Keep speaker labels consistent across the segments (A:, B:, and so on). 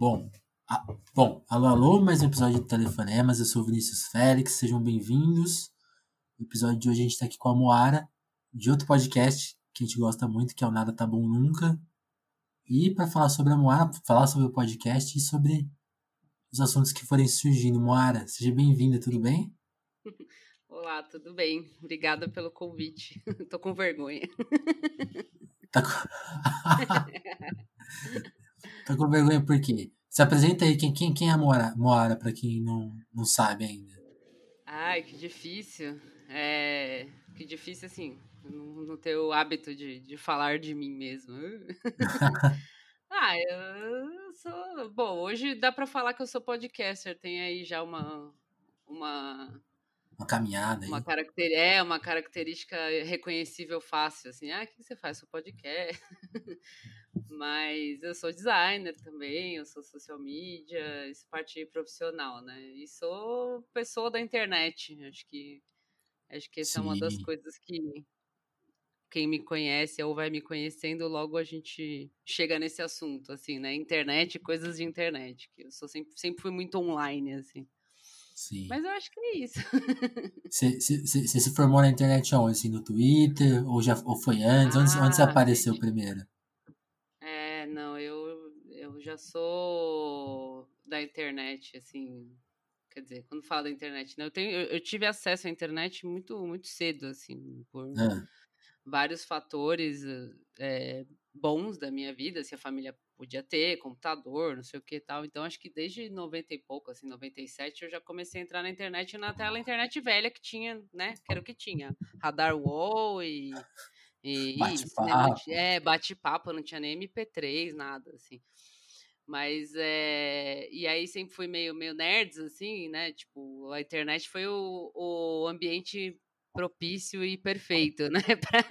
A: Bom, a, bom, alô, alô, mais um episódio de Telefonemas. Eu sou o Vinícius Félix, sejam bem-vindos. No episódio de hoje a gente tá aqui com a Moara, de outro podcast que a gente gosta muito, que é o Nada Tá Bom Nunca. E para falar sobre a Moara, falar sobre o podcast e sobre os assuntos que forem surgindo. Moara, seja bem-vinda, tudo bem?
B: Olá, tudo bem? Obrigada pelo convite. Tô com vergonha.
A: Tá com... tá com vergonha por quê? Se apresenta aí, quem, quem, quem é a Moara, Moara para quem não, não sabe ainda.
B: Ai, que difícil. É, que difícil, assim, não ter o hábito de, de falar de mim mesmo. ah, eu sou... Bom, hoje dá para falar que eu sou podcaster. Tem aí já uma... uma
A: uma caminhada
B: uma caracter... é uma característica reconhecível fácil assim ah o que você faz sou podcast mas eu sou designer também eu sou social media isso parte profissional né e sou pessoa da internet acho que acho que essa Sim. é uma das coisas que quem me conhece ou vai me conhecendo logo a gente chega nesse assunto assim né internet coisas de internet que eu sou sempre sempre fui muito online assim
A: Sim.
B: Mas eu acho que é isso.
A: Você se formou na internet onde? Assim, no Twitter? Ou, já, ou foi antes? Ah, onde, onde você ah, apareceu primeiro?
B: É, não, eu, eu já sou da internet, assim. Quer dizer, quando falo da internet, né? Eu, tenho, eu, eu tive acesso à internet muito, muito cedo, assim, por ah. vários fatores é, bons da minha vida, se a família podia ter, computador, não sei o que e tal. Então, acho que desde 90 e pouco, assim, 97, eu já comecei a entrar na internet, na tela internet velha que tinha, né? Que era o que tinha. Radar Wall e. E
A: bate isso, né?
B: É, bate-papo, não tinha nem MP3, nada, assim. Mas é. E aí sempre fui meio, meio nerds, assim, né? Tipo, a internet foi o, o ambiente propício e perfeito, né? pra...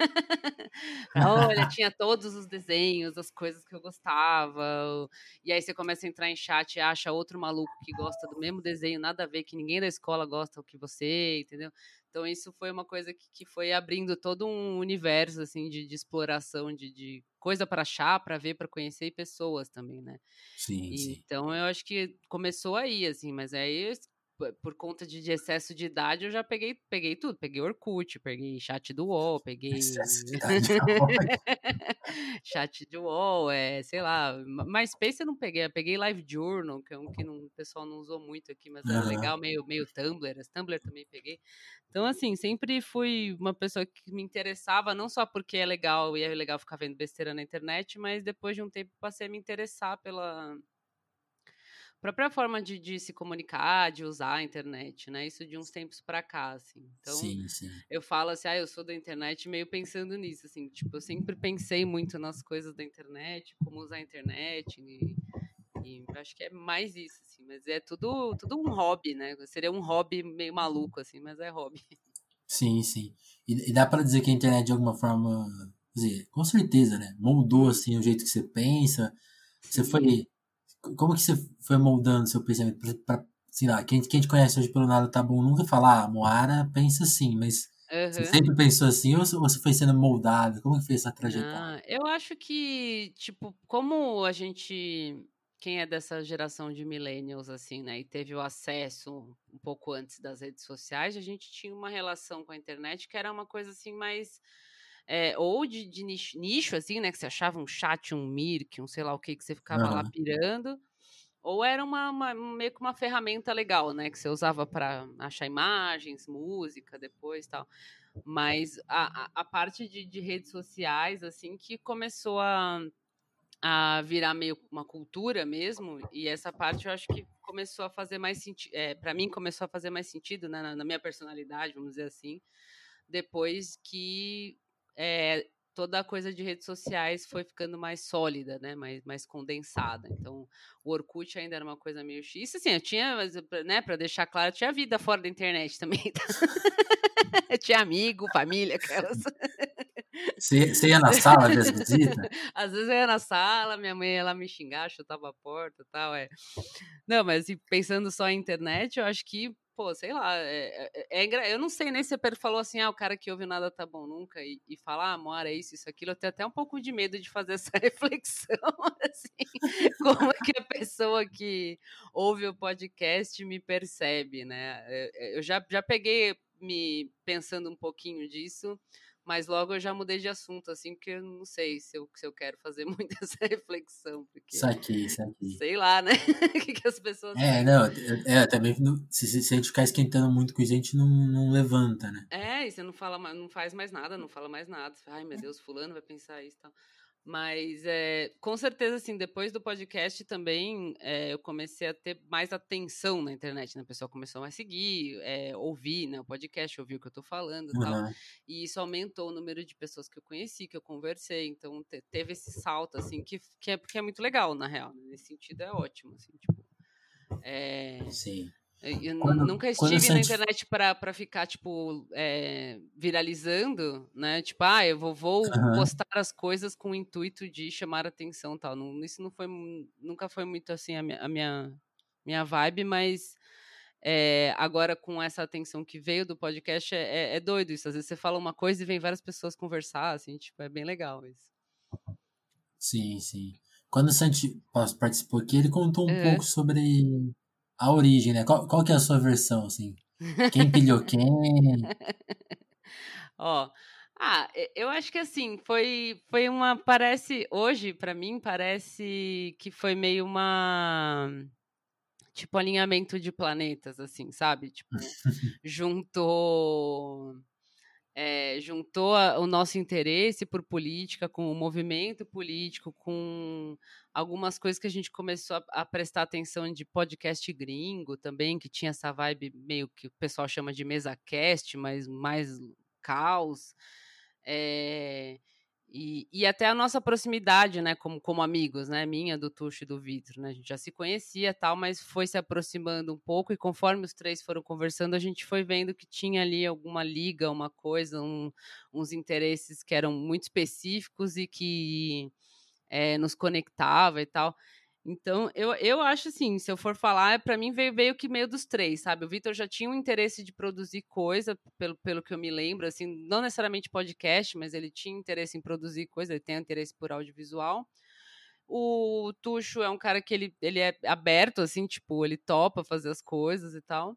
B: olha, tinha todos os desenhos, as coisas que eu gostava. E aí você começa a entrar em chat e acha outro maluco que gosta do mesmo desenho, nada a ver, que ninguém da escola gosta o que você, entendeu? Então isso foi uma coisa que, que foi abrindo todo um universo assim de, de exploração de, de coisa para achar, para ver, para conhecer pessoas também, né?
A: Sim,
B: e,
A: sim.
B: Então eu acho que começou aí, assim, mas aí por conta de, excesso de idade, eu já peguei, peguei tudo. Peguei Orkut, peguei chat do UOL, peguei.
A: Excesso de idade.
B: chat do UOL, é, sei lá. MySpace eu não peguei, eu peguei Live Journal, que é um que não, o pessoal não usou muito aqui, mas era uhum. legal, meio, meio Tumblr. As Tumblr também peguei. Então, assim, sempre fui uma pessoa que me interessava, não só porque é legal e é legal ficar vendo besteira na internet, mas depois de um tempo passei a me interessar pela própria forma de, de, se comunicar, de usar a internet, né? Isso de uns tempos para cá, assim. Então,
A: sim, sim.
B: eu falo assim, ah, eu sou da internet meio pensando nisso, assim. Tipo, eu sempre pensei muito nas coisas da internet, como usar a internet e, e acho que é mais isso, assim. Mas é tudo, tudo um hobby, né? Seria um hobby meio maluco, assim, mas é hobby.
A: Sim, sim. E, e dá para dizer que a internet de alguma forma, dizer, com certeza, né? Moldou, assim, o jeito que você pensa. Você foi como que você foi moldando seu pensamento para sei lá, quem, quem te conhece hoje pelo nada tá bom nunca falar, ah, Moara pensa assim, mas uhum. você sempre pensou assim ou você foi sendo moldado? Como que foi essa trajetória?
B: Ah, eu acho que, tipo, como a gente quem é dessa geração de millennials, assim, né, e teve o acesso um pouco antes das redes sociais, a gente tinha uma relação com a internet que era uma coisa, assim, mais é, ou de, de nicho, nicho, assim, né? Que você achava um chat, um Mirk, um sei lá o que, que você ficava uhum. lá pirando. Ou era uma, uma, meio que uma ferramenta legal, né? Que você usava para achar imagens, música, depois tal. Mas a, a, parte de, de, redes sociais, assim, que começou a, a virar meio uma cultura mesmo. E essa parte eu acho que começou a fazer mais sentido. É, para mim, começou a fazer mais sentido né, na, na minha personalidade, vamos dizer assim depois que é, toda a coisa de redes sociais foi ficando mais sólida, né? Mais, mais condensada. Então, o Orkut ainda era uma coisa meio Isso assim, eu tinha, né, para deixar claro, eu tinha vida fora da internet também. Tá? eu tinha amigo, família, aquelas.
A: Você, você ia na sala as visitas?
B: Às vezes eu ia na sala, minha mãe ia lá me xingar, chutava a porta e tal. É. Não, mas assim, pensando só em internet, eu acho que pô, sei lá, é, é, é, eu não sei nem se Pedro falou assim, ah, o cara que ouve nada tá bom nunca, e, e falar, ah, amor, é isso, isso, aquilo, eu tenho até um pouco de medo de fazer essa reflexão, assim, como que a pessoa que ouve o podcast me percebe, né? Eu já, já peguei me pensando um pouquinho disso, mas logo eu já mudei de assunto, assim, porque eu não sei se eu, se eu quero fazer muito essa reflexão. Porque,
A: saquei, saquei.
B: Sei lá, né? O que, que as pessoas.
A: É, não, é, também se, se, a gente ficar esquentando muito com isso, a gente não, não levanta, né?
B: É, e você não fala não faz mais nada, não fala mais nada. Ai, meu Deus, fulano vai pensar isso e tal. Mas é, com certeza, assim, depois do podcast também é, eu comecei a ter mais atenção na internet, né? O pessoal começou a seguir, é, ouvir né, o podcast, ouvir o que eu tô falando e uhum. tal. E isso aumentou o número de pessoas que eu conheci, que eu conversei. Então te, teve esse salto, assim, que, que, é, que é muito legal, na real. Né? Nesse sentido é ótimo, assim, tipo.
A: É... Sim.
B: Eu quando, nunca estive na internet para ficar, tipo, é, viralizando, né? Tipo, ah, eu vou, vou uhum. postar as coisas com o intuito de chamar atenção tal. Não, isso não foi, nunca foi muito assim a minha, a minha, minha vibe, mas é, agora com essa atenção que veio do podcast é, é, é, doido isso. Às vezes você fala uma coisa e vem várias pessoas conversar, assim, tipo, é bem legal isso.
A: Sim, sim. Quando o Santi participou aqui, ele contou um pouco sobre a origem, né? Qual, qual que é a sua versão, assim? Quem pilhou quem?
B: Ó, ah, eu acho que assim, foi, foi uma, parece, hoje, para mim, parece que foi meio uma, tipo, alinhamento de planetas, assim, sabe? Tipo, juntou é, juntou a, o nosso interesse por política com o movimento político, com algumas coisas que a gente começou a, a, prestar atenção de podcast gringo também, que tinha essa vibe meio que o pessoal chama de mesa cast, mas mais caos. É, e, e até a nossa proximidade, né, como, como amigos, né, minha, do Tuxo e do Vitor, né, a gente já se conhecia tal, mas foi se aproximando um pouco e conforme os três foram conversando, a gente foi vendo que tinha ali alguma liga, uma coisa, um, uns interesses que eram muito específicos e que é, nos conectava e tal. Então, eu, eu acho assim, se eu for falar, para mim veio, veio que meio dos três, sabe? O Vitor já tinha um interesse de produzir coisa, pelo, pelo que eu me lembro, assim, não necessariamente podcast, mas ele tinha interesse em produzir coisa, ele tem interesse por audiovisual. O Tuxo é um cara que ele, ele é aberto, assim, tipo, ele topa fazer as coisas e tal.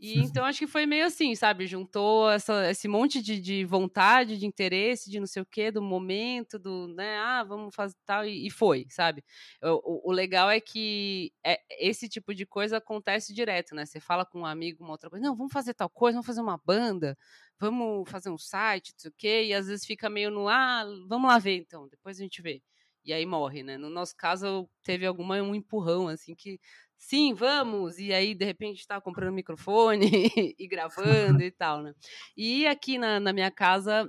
B: E então acho que foi meio assim, sabe? Juntou essa, esse monte de, de vontade, de interesse, de não sei o quê, do momento, do, né? Ah, vamos fazer tal, e, e foi, sabe? O, o, o, legal é que é, esse tipo de coisa acontece direto, né? Você fala com um amigo, uma outra coisa, não, vamos fazer tal coisa, vamos fazer uma banda, vamos fazer um site, não sei o quê, e às vezes fica meio no, ah, vamos lá ver então, depois a gente vê e aí morre, né? No nosso caso, teve alguma um empurrão, assim, que sim, vamos, e aí de repente está comprando microfone e gravando e tal, né? E aqui na, na minha casa,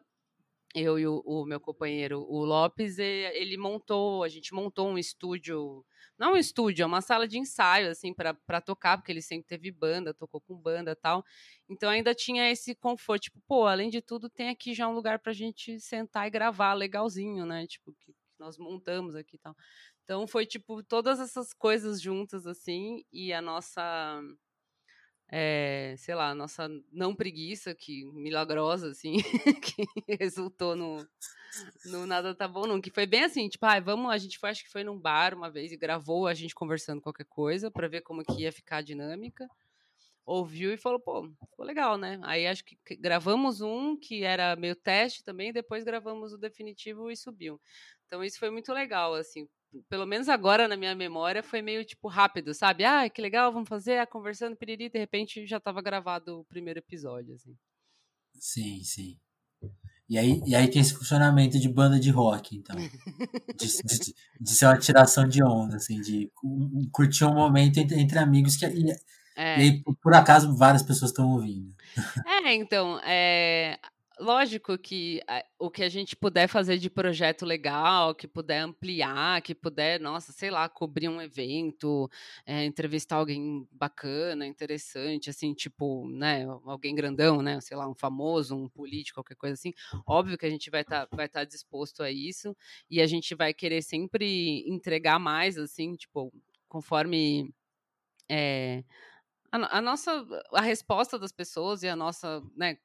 B: eu e o, o, meu companheiro, o Lopes, ele montou, a gente montou um estúdio, não um estúdio, é uma sala de ensaio, assim, para tocar, porque ele sempre teve banda, tocou com banda tal. Então ainda tinha esse conforto, tipo, pô, além de tudo, tem aqui já um lugar pra gente sentar e gravar legalzinho, né? Tipo, que nós montamos aqui e tal. Então foi tipo todas essas coisas juntas assim e a nossa é, sei lá, a nossa não preguiça que milagrosa assim que resultou no no nada tá bom não, que foi bem assim, tipo, ah, vamos, a gente foi, acho que foi num bar uma vez e gravou a gente conversando qualquer coisa para ver como que ia ficar a dinâmica. Ouviu e falou, pô, ficou legal, né? Aí acho que gravamos um que era meio teste também, depois gravamos o definitivo e subiu. Então isso foi muito legal, assim. Pelo menos agora na minha memória foi meio tipo rápido, sabe? Ah, que legal, vamos fazer, a conversando, piriri, de repente já estava gravado o primeiro episódio, assim.
A: Sim, sim. E aí, e aí tem esse funcionamento de banda de rock, então. De, de, de ser uma tiração de onda, assim, de curtir um momento entre, entre amigos que. E, é. e aí, por acaso, várias pessoas estão ouvindo.
B: É, então, é, lógico que eh, o que a gente puder fazer de projeto legal, que puder ampliar, que puder, nossa, sei lá, cobrir um evento, é, entrevistar alguém bacana, interessante, assim, tipo, né, alguém grandão, né, sei lá, um famoso, um político, qualquer coisa assim, óbvio que a gente vai estar tá, vai tá disposto a isso e a gente vai querer sempre entregar mais, assim, tipo, conforme é, a, a nossa a resposta das pessoas e a nossa, né,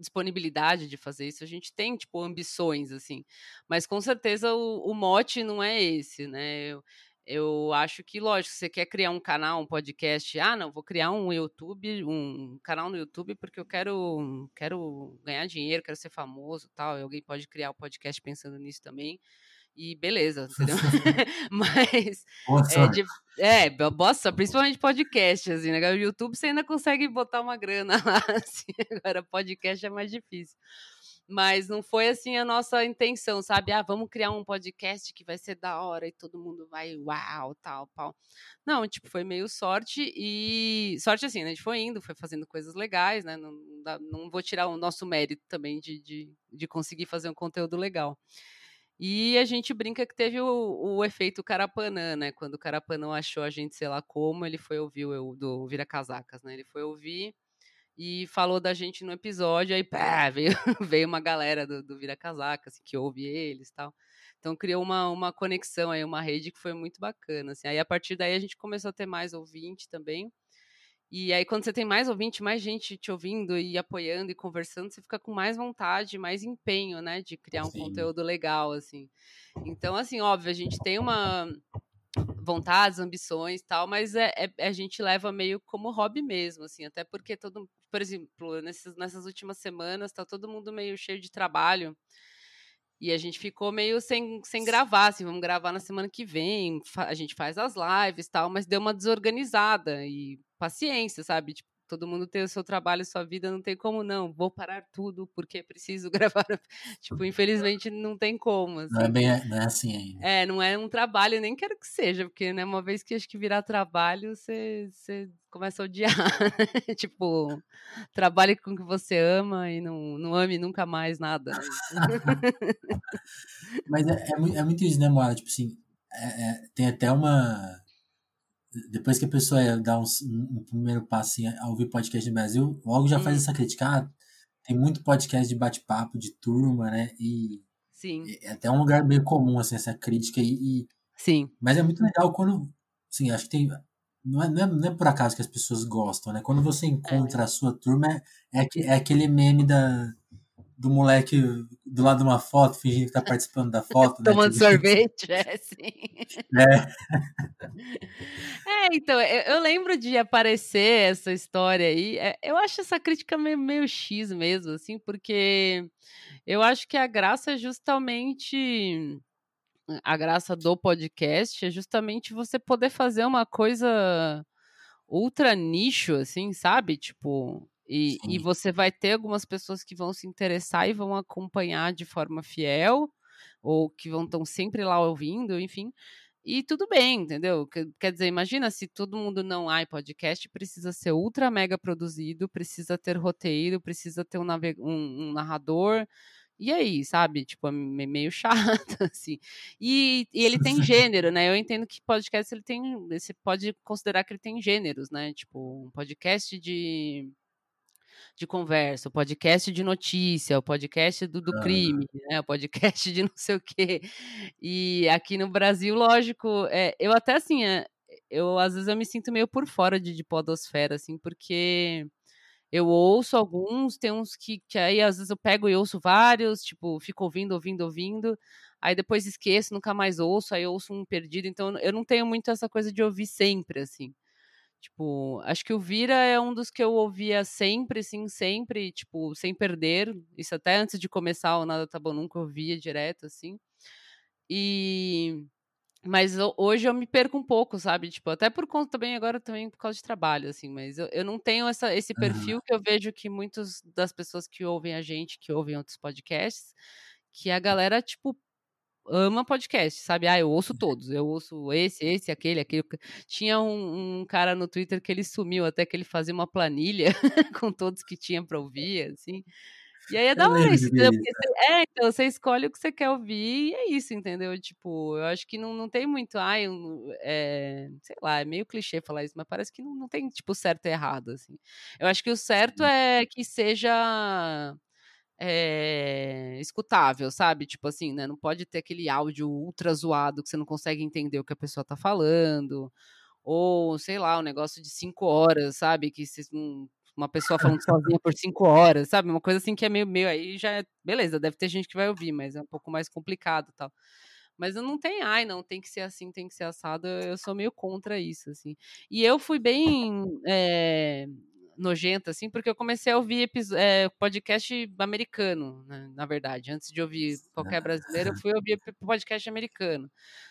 B: disponibilidade de fazer isso, a gente tem, tipo, ambições, assim. Mas com certeza o, o mote não é esse, né? Eu, eu acho que, lógico, você quer criar um canal, um podcast, ah, não, vou criar um YouTube, um canal no YouTube porque eu quero, quero ganhar dinheiro, quero ser famoso tal. E alguém pode criar o um podcast pensando nisso também. E beleza, entendeu? Mas.
A: Nossa.
B: É, de, é, bosta, principalmente podcast, assim, né? O YouTube você ainda consegue botar uma grana lá, assim, agora podcast é mais difícil mas não foi assim a nossa intenção, sabe? Ah, vamos criar um podcast que vai ser da hora e todo mundo vai, uau, tal, pau. Não, tipo, foi meio sorte e. Sorte assim, né? A gente foi indo, foi fazendo coisas legais, né? Não, não, não vou tirar o nosso mérito também de, de, de, conseguir fazer um conteúdo legal. E a gente brinca que teve o, o efeito Carapanã, né? Quando o Carapanã achou a gente, sei lá como, ele foi ouvir o do Vira Casacas, né? Ele foi ouvir e falou da gente no episódio, aí pá, veio, veio uma galera do, do Vira Casaca, assim, que ouve eles e tal. Então criou uma, uma conexão aí, uma rede que foi muito bacana. Assim. Aí a partir daí a gente começou a ter mais ouvinte também. E aí, quando você tem mais ouvinte, mais gente te ouvindo e apoiando e conversando, você fica com mais vontade, mais empenho, né, de criar um Sim. conteúdo legal, assim. Então, assim, óbvio, a gente tem uma, vontades, ambições tal, mas é, é, a gente leva meio como hobby mesmo, assim, até porque todo, por exemplo, nesses, nessas últimas semanas tá todo mundo meio cheio de trabalho e a gente ficou meio sem, sem gravar, assim, vamos gravar na semana que vem, a gente faz as lives tal, mas deu uma desorganizada e paciência, sabe? Tipo, todo mundo tem o seu trabalho, sua vida, não tem como não, vou parar tudo porque preciso gravar. tipo, infelizmente não tem como.
A: Assim. Não é bem não é assim ainda.
B: É, não é um trabalho, nem quero que seja, porque né, uma vez que acho que virar trabalho, você, você começa a odiar. tipo, trabalhe com o que você ama e não, não ame nunca mais nada. Né?
A: Mas é, é, é, muito isso, né, Moara? Tipo assim, é, é, tem até uma depois que a pessoa dá um, um, primeiro passo a ouvir podcast no Brasil, logo já faz hum. essa crítica. Ah, tem muito podcast de bate-papo, de turma, né? E
B: Sim.
A: é até um lugar meio comum, assim, essa crítica. E, e,
B: Sim.
A: Mas é muito legal quando. Assim, acho que tem. Não é, não, é, não é por acaso que as pessoas gostam, né? Quando você encontra é. a sua turma, é, é, é aquele meme da, do moleque do lado de uma foto, fingindo que tá participando da foto.
B: Né, Tomando né? sorvete, é, sim.
A: É.
B: é, então, eu, eu, lembro de aparecer essa história aí. É, eu acho essa crítica meio, meio X mesmo, assim, porque eu acho que a graça é justamente. A graça do podcast é justamente você poder fazer uma coisa ultra nicho, assim, sabe? Tipo, e, e, você vai ter algumas pessoas que vão se interessar e vão acompanhar de forma fiel, ou que vão estar sempre lá ouvindo, enfim. E tudo bem, entendeu? Quer dizer, imagina se todo mundo não. Ai, podcast precisa ser ultra mega produzido, precisa ter roteiro, precisa ter um, um, um narrador. E aí, sabe? Tipo, é meio chato, assim. E, e, ele tem gênero, né? Eu entendo que podcast ele tem. Você pode considerar que ele tem gêneros, né? Tipo, um podcast de de conversa, o podcast de notícia, o podcast do, do crime, né? O podcast de não sei o quê. E aqui no Brasil, lógico, é, eu até assim, é, eu às vezes eu me sinto meio por fora de, de podosfera, assim, porque eu ouço alguns, tem uns que, que aí às vezes eu pego e ouço vários, tipo, fico ouvindo, ouvindo, ouvindo, aí depois esqueço, nunca mais ouço, aí ouço um perdido, então eu não tenho muito essa coisa de ouvir sempre, assim. Tipo, acho que o Vira é um dos que eu ouvia sempre, sim, sempre, tipo, sem perder. Isso até antes de começar o Nada Tá Bom Nunca eu via direto, assim. E... Mas hoje eu me perco um pouco, sabe? Tipo, até por conta também, agora também por causa de trabalho, assim. Mas eu, eu não tenho essa, esse perfil uhum. que eu vejo que muitas das pessoas que ouvem a gente, que ouvem outros podcasts, que a galera, tipo, ama podcast, sabe? Ah, eu ouço todos. Eu ouço esse, esse, aquele, aquele. Tinha um, um, cara no Twitter que ele sumiu, até que ele fazia uma planilha com todos que tinha pra ouvir, assim. E aí é da hora isso, entendeu? É, então você escolhe o que você quer ouvir e é isso, entendeu? Tipo, eu acho que não, não tem muito, ai, é, sei lá, é meio clichê falar isso, mas parece que não, não tem, tipo, certo e errado, assim. Eu acho que o certo é que seja é, escutável, sabe? Tipo assim, né? Não pode ter aquele áudio ultra zoado que você não consegue entender o que a pessoa tá falando. Ou, sei lá, um negócio de cinco horas, sabe? Que um uma pessoa falando sozinha por cinco horas, sabe? Uma coisa assim que é meio, meio aí já é, beleza, deve ter gente que vai ouvir, mas é um pouco mais complicado tal. Mas eu não tem, ai, não, tem que ser assim, tem que ser assado. Eu sou meio contra isso, assim. E eu fui bem é, nojenta, assim, porque eu comecei a ouvir é, podcast americano, né, na verdade. Antes de ouvir qualquer brasileiro, eu fui ouvir podcast americano.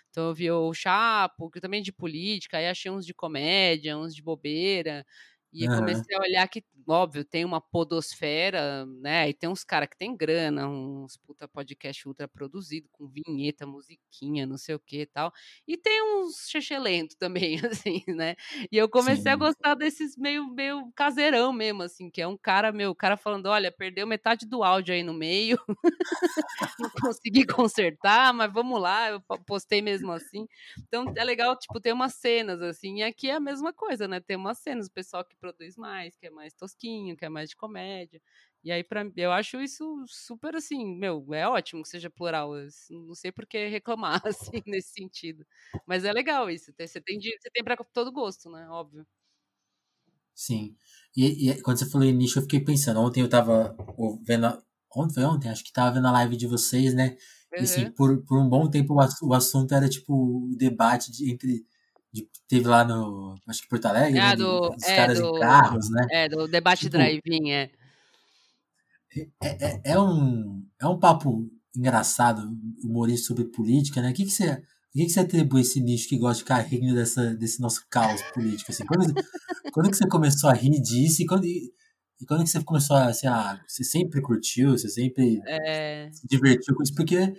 B: Então eu vi o Chapo, que também de política, aí achei uns de comédia, uns de bobeira. E uhum. comecei a olhar que, óbvio, tem uma podosfera, né? E tem uns caras que tem grana, uns puta podcast ultra produzido, com vinheta, musiquinha, não sei o que e tal. E tem uns chechelento também, assim, né? E eu comecei Sim. a gostar desses meio, meio caseirão mesmo, assim, que é um cara, meu, o cara falando, olha, perdeu metade do áudio aí no meio, não consegui consertar, mas vamos lá, eu postei mesmo assim. Então é legal, tipo, ter umas cenas, assim, e aqui é a mesma coisa, né? Tem umas cenas, o pessoal que produz mais, que é mais tosquinho, que é mais de comédia. E aí, pra, eu acho isso super assim, meu, é ótimo que seja plural. não sei por que reclamar, assim, nesse sentido. Mas é legal isso. Você tem, você tem pra todo gosto, né? Óbvio.
A: Sim. E, e, quando você falou nicho, eu fiquei pensando. Ontem eu tava vendo. Ontem foi ontem? Acho que tava vendo a live de vocês, né? Uhum. E assim, por, por um bom tempo o, o assunto era tipo o debate de, entre de, teve lá no, acho que Porto Alegre,
B: ah,
A: né,
B: do,
A: dos
B: é,
A: caras
B: do,
A: em carros, né?
B: É, do debate tipo, drive-in, é.
A: É, é. é, um, é um papo engraçado, humorista sobre política, né? O que, que você... O que, que você atribui esse nicho que gosta de ficar rindo dessa, desse nosso caos político? Assim? Quando, quando que você começou a rir disso? E quando, e, e quando que você começou a, assim, ah, você sempre curtiu, você sempre
B: é...
A: se divertiu com isso? Porque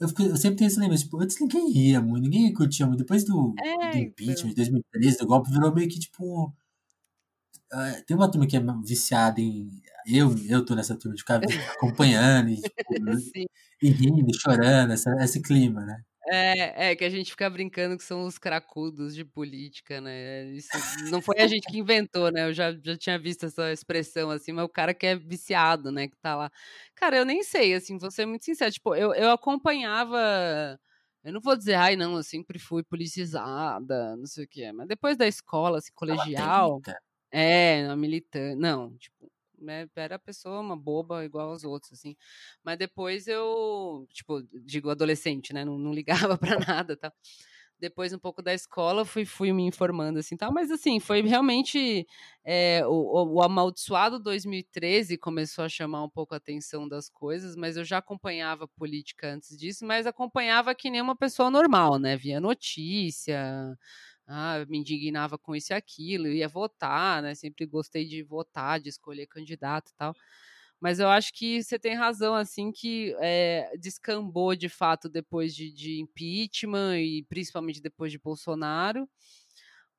A: eu, eu sempre tenho esse lembrança, tipo, antes ninguém ria muito, ninguém curtia muito. Depois do,
B: é,
A: do impeachment de 2013, do golpe, virou meio que tipo. Uh, tem uma turma que é viciada em. Eu, eu tô nessa turma de ficar acompanhando e, tipo, e rindo, chorando, essa, esse clima, né?
B: É, é, que a gente fica brincando que são os cracudos de política, né? Isso não foi a gente que inventou, né? Eu já, já tinha visto essa expressão assim, mas o cara que é viciado, né? Que tá lá. Cara, eu nem sei, assim, vou ser muito sincero. Tipo, eu, eu acompanhava. Eu não vou dizer, ai, não, eu sempre fui politizada, não sei o que é, mas depois da escola, assim, colegial. É, na militante. Não, tipo, né, era pessoa uma boba igual aos outros, assim. Mas depois eu, tipo, digo adolescente, né, não, não ligava para nada, tá? Depois um pouco da escola fui, fui me informando assim, tal. Mas assim, foi realmente é, o, o, amaldiçoado 2013 começou a chamar um pouco a atenção das coisas, mas eu já acompanhava política antes disso, mas acompanhava que nem uma pessoa normal, né? Via notícia, ah, me indignava com isso e aquilo, ia votar, né? Sempre gostei de votar, de escolher candidato e tal. Mas eu acho que você tem razão, assim, que é, descambou de fato depois de, de impeachment e principalmente depois de Bolsonaro.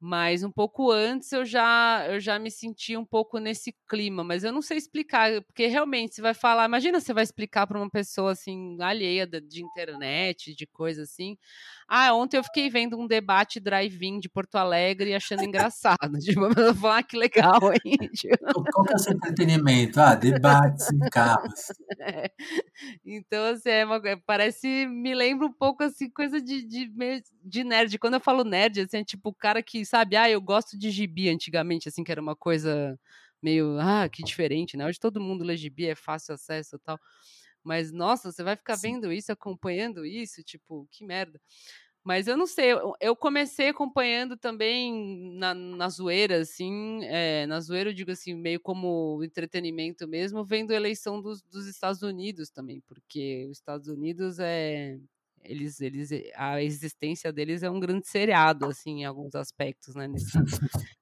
B: Mas um pouco antes eu já eu já me senti um pouco nesse clima, mas eu não sei explicar, porque realmente você vai falar, imagina você vai explicar para uma pessoa assim alheia de internet, de coisa assim. Ah, ontem eu fiquei vendo um debate drive-in de Porto Alegre e achando engraçado. Tipo, eu vou falar ah, que legal, hein?
A: Qual que é o seu entretenimento? Ah, debates em carros.
B: É. Então, assim, é uma, parece, me lembra um pouco assim, coisa de, de, de nerd. Quando eu falo nerd, assim, é tipo o cara que, sabe, ah, eu gosto de gibi antigamente, assim, que era uma coisa meio, ah, que diferente, né? Hoje todo mundo lê gibi, é fácil acesso e tal. Mas, nossa, você vai ficar Sim. vendo isso, acompanhando isso, tipo, que merda. Mas eu não sei, eu comecei acompanhando também na, na zoeira, assim, é, na zoeira eu digo assim, meio como entretenimento mesmo, vendo a eleição dos, dos Estados Unidos também, porque os Estados Unidos é. Eles, eles, a existência deles é um grande seriado, assim, em alguns aspectos, né? Nesse,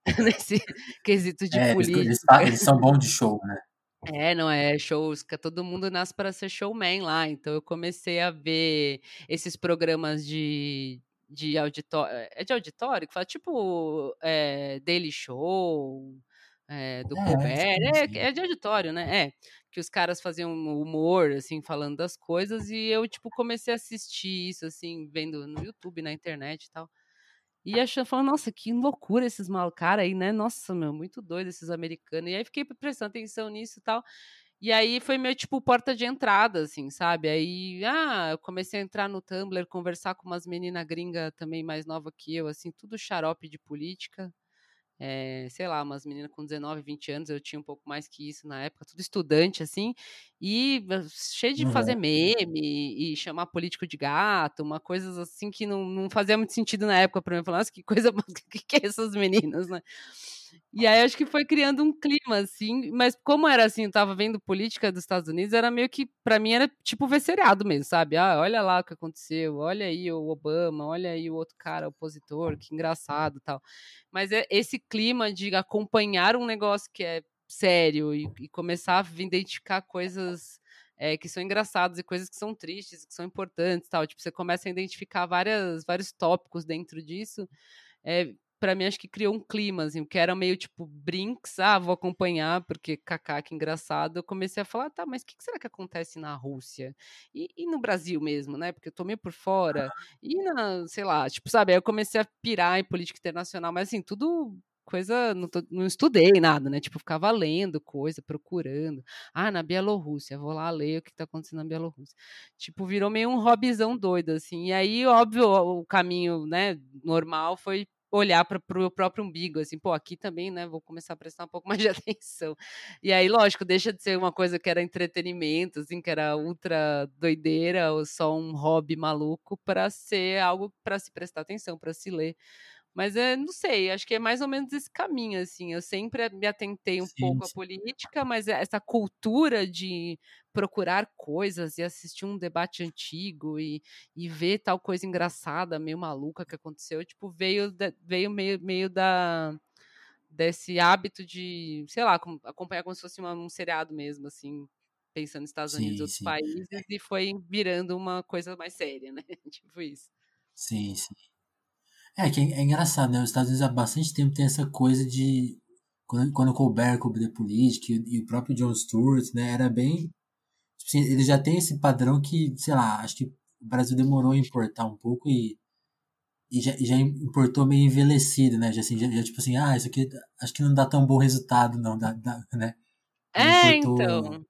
B: nesse quesito de
A: é,
B: política.
A: Eles, eles, são bons de show, né?
B: É, não é shows, que todo mundo nasce para ser showman lá. Então eu comecei a ver esses programas de, de auditório. É de auditório? Que fala tipo é, Daily Show, é, do é, Colbert. É, é de auditório, né? É. Que os caras faziam humor, assim, falando das coisas. E eu, tipo, comecei a assistir isso, assim, vendo no YouTube, na internet e tal. E achando, falando, nossa, que loucura esses mal cara aí, né? Nossa, meu, muito doido esses americanos. E aí fiquei prestando atenção nisso e tal. E aí foi meu, tipo, porta de entrada, assim, sabe? Aí, ah, eu comecei a entrar no Tumblr, conversar com umas meninas gringas também mais nova que eu, assim, tudo xarope de política. É, sei lá, umas meninas com 19, 20 anos, eu tinha um pouco mais que isso na época, tudo estudante, assim, e cheio de uhum. fazer meme e chamar político de gato, uma coisa assim que não, não fazia muito sentido na época para mim. falar, nossa, que coisa, que, que é essas meninas, né? E aí acho que foi criando um clima, assim, mas como era assim, eu tava vendo política dos Estados Unidos, era meio que, para mim, era tipo ver seriado mesmo, sabe? Ah, olha lá o que aconteceu, olha aí o Obama, olha aí o outro cara, opositor, que engraçado tal. Mas é esse clima de acompanhar um negócio que é sério e, e começar a identificar coisas é, que são engraçadas e coisas que são tristes, que são importantes tal. Tipo, você começa a identificar várias, vários tópicos dentro disso. É, para mim, acho que criou um clima, assim, que era meio tipo Brinks, ah, vou acompanhar, porque kaká, que engraçado. Eu comecei a falar, tá, mas o que, que, será que acontece na Rússia? E, e, no Brasil mesmo, né? Porque eu tô meio por fora. E na, sei lá, tipo, sabe, aí eu comecei a pirar em política internacional, mas assim, tudo coisa, não, tô, não, estudei nada, né? Tipo, ficava lendo coisa, procurando. Ah, na Bielorrússia, vou lá ler o que tá acontecendo na Bielorrússia. Tipo, virou meio um hobbyzão doido, assim. E aí, óbvio, o caminho, né, normal foi olhar para o próprio umbigo, assim, pô, aqui também, né, vou começar a prestar um pouco mais de atenção. E aí, lógico, deixa de ser uma coisa que era entretenimento, assim, que era ultra doideira ou só um hobby maluco para ser algo para se prestar atenção, para se ler. Mas é, não sei, acho que é mais ou menos esse caminho, assim. Eu sempre me atentei um sim, pouco sim. à política, mas essa cultura de procurar coisas e assistir um debate antigo e, e ver tal coisa engraçada, meio maluca que aconteceu, tipo, veio, veio meio, meio da desse hábito de, sei lá, acompanhar como se fosse uma, um seriado mesmo, assim, pensando nos Estados Unidos e outros países, e foi virando uma coisa mais séria, né? tipo isso.
A: Sim, sim. É, que é, é, engraçado, né? Os Estados Unidos há bastante tempo tem essa coisa de. Quando, quando o Colbert cobriu política e, e, o próprio Jon Stewart, né? Era bem. Tipo assim, ele já tem esse padrão que, sei lá, acho que o Brasil demorou a importar um pouco e. E já, já importou meio envelhecido, né? Já, assim, já, já, tipo assim, ah, isso aqui acho que não dá tão bom resultado, não, dá, dá né?
B: É, importou... então.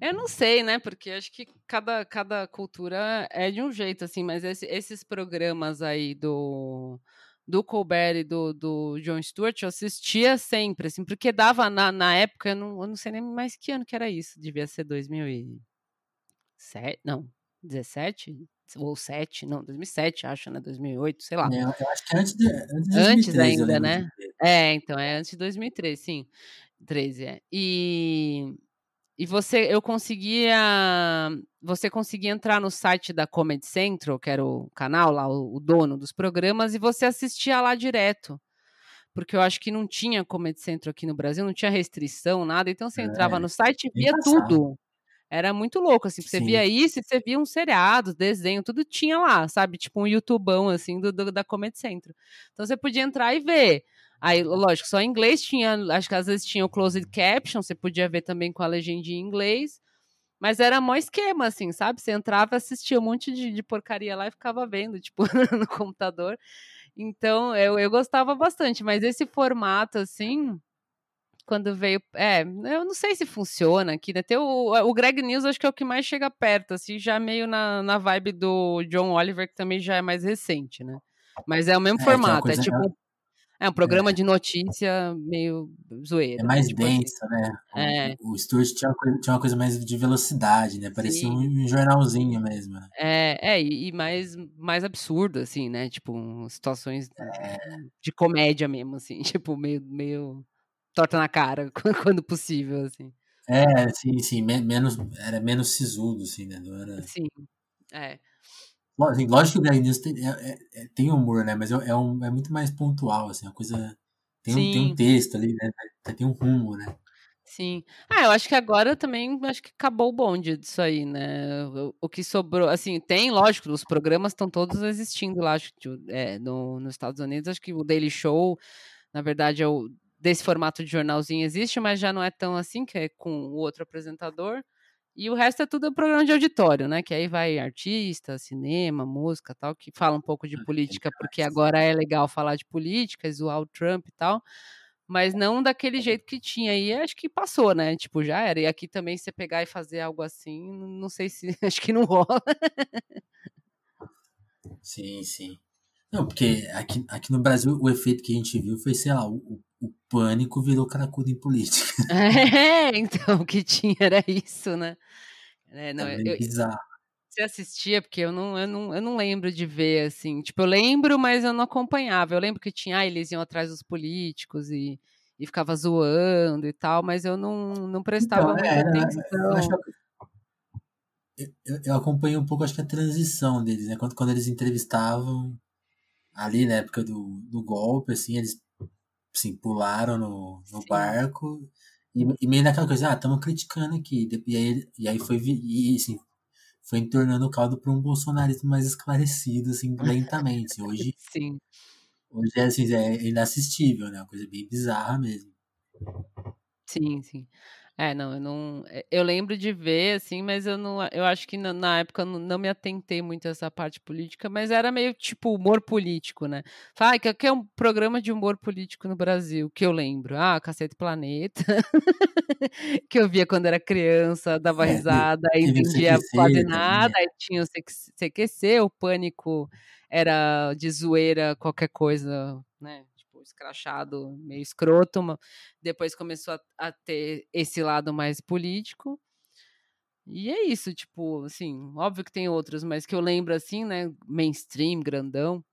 B: Eu não sei, né? Porque acho que cada, cada cultura é de um jeito, assim, mas esse, esses programas aí do, do Colbert e do, do Jon Stewart eu assistia sempre, assim, porque dava na, na época, eu não, eu não sei nem mais que ano que era isso, devia ser 2007, não, 17? Ou 7, não, 2007, acho, né? 2008, sei lá.
A: É, eu acho que antes de, antes,
B: de 2013, antes ainda, né? É, então, é antes de 2013, sim. 13, é. E e você, eu conseguia, você conseguia entrar no site da Comedy Central, que era o canal lá, o, o dono dos programas, e você assistia lá direto porque eu acho que não tinha Comedy Central aqui no Brasil, não tinha restrição, nada. Então você entrava é, no site e via tudo. Era muito louco, assim. Você Sim. via isso e você via um seriado, desenho, tudo tinha lá, sabe? Tipo um YouTubão, assim, do, do, da Comedy Central. Então você podia entrar e ver. Aí, lógico, só em inglês tinha, acho que às vezes tinha o closed caption, você podia ver também com a legenda em inglês. Mas era mó esquema, assim, sabe? Você entrava, assistia um monte de, de porcaria lá e ficava vendo, tipo, no computador. Então, eu, eu gostava bastante, mas esse formato, assim, quando veio. É, eu não sei se funciona aqui, né? Tem o, o Greg News, acho que é o que mais chega perto, assim, já meio na, na vibe do John Oliver, que também já é mais recente, né? Mas é o mesmo é, formato, é, é tipo é um programa é. de notícia meio zoeiro.
A: É mais tipo denso, assim. né? É. O, o Stuart tinha uma, coisa, tinha uma coisa mais de velocidade, né? Parecia um, um, jornalzinho mesmo. Né?
B: É, é e, mais, mais absurdo, assim, né? Tipo, situações é. de comédia mesmo, assim. Tipo, meio, meio torta na cara, quando possível, assim.
A: É, sim, sim. Menos, era menos sisudo, assim, né? Não era...
B: Sim, é.
A: Assim, lógico que o Greg News tem, é, é, é, tem humor, né? Mas é, é, um, é muito mais pontual, assim, a coisa. Tem um, tem um texto ali, né? Tem um rumo, né?
B: Sim. Ah, eu acho que agora também acho que acabou o bonde disso aí, né? O, o que sobrou, assim, tem, lógico, os programas estão todos existindo lá, acho que é, no, nos Estados Unidos, acho que o Daily Show, na verdade, é o, desse formato de jornalzinho existe, mas já não é tão assim, que é com o outro apresentador. E o resto é tudo programa de auditório, né? Que aí vai artista, cinema, música tal, que fala um pouco de ah, política, porque agora é legal falar de política, zoar o Trump e tal, mas não daquele jeito que tinha. E acho que passou, né? Tipo, já era. E aqui também, você pegar e fazer algo assim, não sei se. Acho que não rola.
A: Sim, sim. Não, porque aqui, aqui no Brasil o efeito que a gente viu foi, sei lá, o, o pânico virou cracudo em política.
B: É, então, o que tinha era isso, né? É, não,
A: É
B: eu,
A: bizarro.
B: Você assistia? Porque eu não, eu, não, eu não lembro de ver, assim. Tipo, eu lembro, mas eu não acompanhava. Eu lembro que tinha, ah, eles iam atrás dos políticos e, e ficava zoando e tal, mas eu não, não prestava
A: Então,
B: muita
A: é, eu,
B: atenção.
A: acho, eu, eu acompanho um pouco, acho que a transição deles, né? Quando, quando eles entrevistavam ali na época do, do golpe, assim, eles assim, pularam no, no barco e, e, meio naquela coisa, ah, estamos criticando aqui. E aí, e aí foi, e, assim, foi tornando o caldo para um bolsonarismo mais esclarecido, assim, lentamente. Hoje,
B: Sim.
A: hoje é, assim, é inassistível, né? Uma coisa bem bizarra mesmo.
B: Sim, sim. É, não, eu não. Eh, eu lembro de ver, assim, mas eu não. Eu acho que na, na época não, não, me atentei muito a essa parte política, mas era meio tipo humor político, né? Fala, ah, que é um programa de humor político no Brasil, que eu lembro. Ah, Cacete Planeta, que eu via quando era criança, dava é, risada, é, entendia quase nada, aí tinha o CQC, o Pânico era de zoeira, qualquer coisa, né? Escrachado, meio escroto. Depois começou a, a, ter esse lado mais político. E é isso, tipo, assim, óbvio que tem outros, mas que eu lembro assim, né? Mainstream, grandão.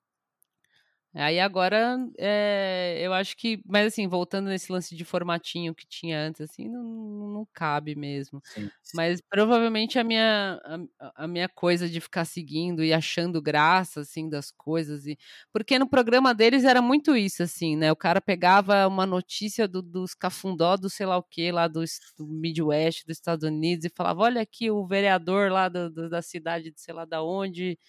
B: Aí agora, é, eu acho que, mas assim, voltando nesse lance de formatinho que tinha antes, assim, não, não cabe mesmo.
A: Sim, sim.
B: Mas provavelmente a minha, a, a, minha coisa de ficar seguindo e achando graça, assim, das coisas, e porque no programa deles era muito isso, assim, né? O cara pegava uma notícia do, dos cafundó do sei lá o que, lá do, do Midwest, dos Estados Unidos, e falava, olha aqui o vereador lá do, do, da cidade de sei lá da onde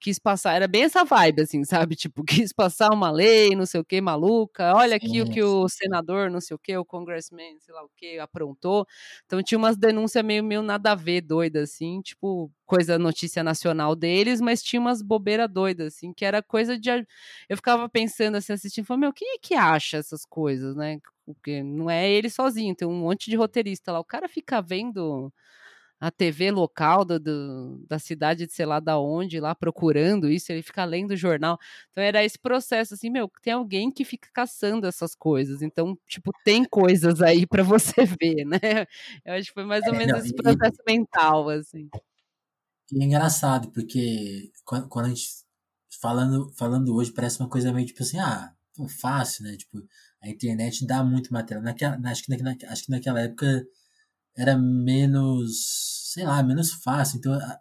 B: quis passar, era bem essa vibe, assim, sabe? Tipo, quis passar uma lei, não sei o que, maluca. Olha aqui Sim. o que o senador, não sei o que, o congressman, sei lá o que, aprontou. Então tinha umas denúncias meio, meio nada a ver, doida, assim, tipo, coisa notícia nacional deles, mas tinha umas bobeiras doidas, assim, que era coisa de. Eu ficava pensando assim, assistindo, falando, meu, quem é que acha essas coisas, né? Porque não é ele sozinho, tem um monte de roteirista lá. O cara fica vendo a TV local do, do, da cidade de sei lá da onde, lá procurando isso, ele fica lendo o jornal. Então era esse processo, assim, meu, tem alguém que fica caçando essas coisas. Então, tipo, tem coisas aí para você ver, né? Eu acho que foi mais ou é, menos não, esse processo e, mental, assim.
A: E é engraçado, porque quando, quando, a gente falando, falando hoje parece uma coisa meio tipo assim, ah, fácil, né? Tipo, a internet dá muito material. Naquela, acho, que naquela, acho que naquela época era menos, sei lá, menos fácil. Então, a,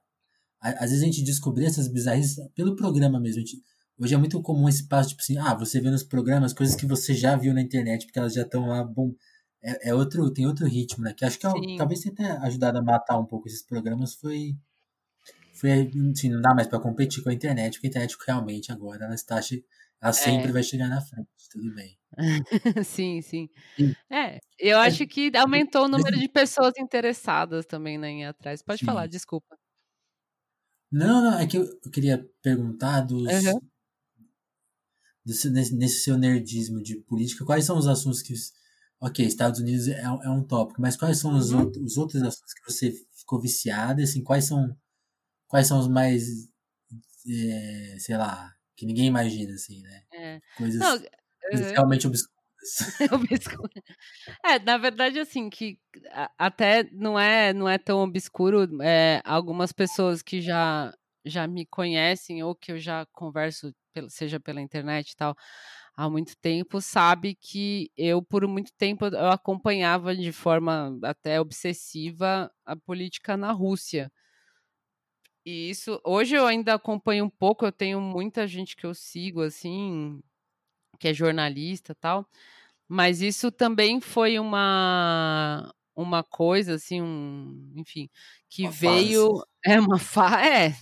A: a, às vezes a gente descobria essas bizarrices pelo programa mesmo. Gente, hoje é muito comum esse passo, tipo assim, ah, você vê nos programas coisas que você já viu na internet, porque elas já estão lá, bom. É, é, outro, tem outro ritmo, né? Que acho que é, talvez tenha ajudado a matar um pouco esses programas foi. Foi, enfim, não dá mais para competir com a internet, porque a internet realmente agora ela está ela sempre é. vai chegar na frente, tudo bem.
B: sim, sim. É, eu é, acho que aumentou o número de pessoas interessadas também né, em ir atrás. Pode sim. falar, desculpa.
A: Não, não, é que eu, queria perguntar dos. Uhum. Desse, nesse, seu nerdismo de política, quais são os assuntos que. Ok, Estados Unidos é, é um tópico, mas quais são os, uhum. outros, os outros assuntos que você ficou viciada? Assim, quais são, quais são os mais. É, sei lá, que ninguém imagina, assim, né?
B: É.
A: Coisas, Não, coisas realmente obscuras.
B: é, na verdade, assim, que até não é, não é tão obscuro. É, algumas pessoas que já, já me conhecem ou que eu já converso, seja pela internet e tal, há muito tempo, sabe que eu, por muito tempo, eu acompanhava de forma até obsessiva a política na Rússia. E isso, hoje eu ainda acompanho um pouco, eu tenho muita gente que eu sigo, assim, que é jornalista tal, mas isso também foi uma uma coisa assim, um, enfim, que uma veio fase. é uma fa é,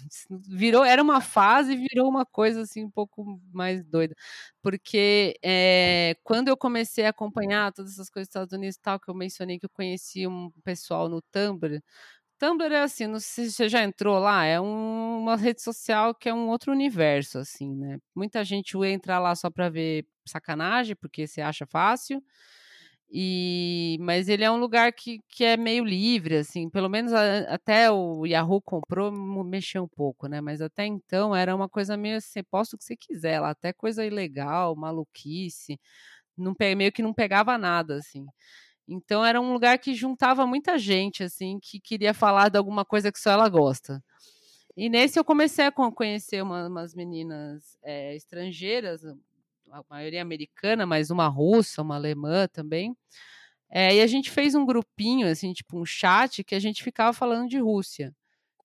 B: virou era uma fase, virou uma coisa assim um pouco mais doida, porque é, quando eu comecei a acompanhar todas essas coisas dos Estados Unidos tal, que eu mencionei que eu conheci um pessoal no Tumblr, Tumblr é assim, não sei se você já entrou lá, é um, uma rede social que é um outro universo, assim, né? Muita gente entra lá só para ver sacanagem, porque você acha fácil. E, mas ele é um lugar que, que é meio livre, assim, pelo menos a, até o Yahoo comprou, mexeu um pouco, né? Mas até então era uma coisa meio assim, posta o que você quiser lá, até coisa ilegal, maluquice, não, meio que não pegava nada, assim. Então era um lugar que juntava muita gente, assim, que queria falar de alguma coisa que só ela gosta. E nesse eu comecei a conhecer uma, umas meninas é, estrangeiras, a maioria americana, mas uma russa, uma alemã também. É, e a gente fez um grupinho, assim, tipo um chat, que a gente ficava falando de Rússia.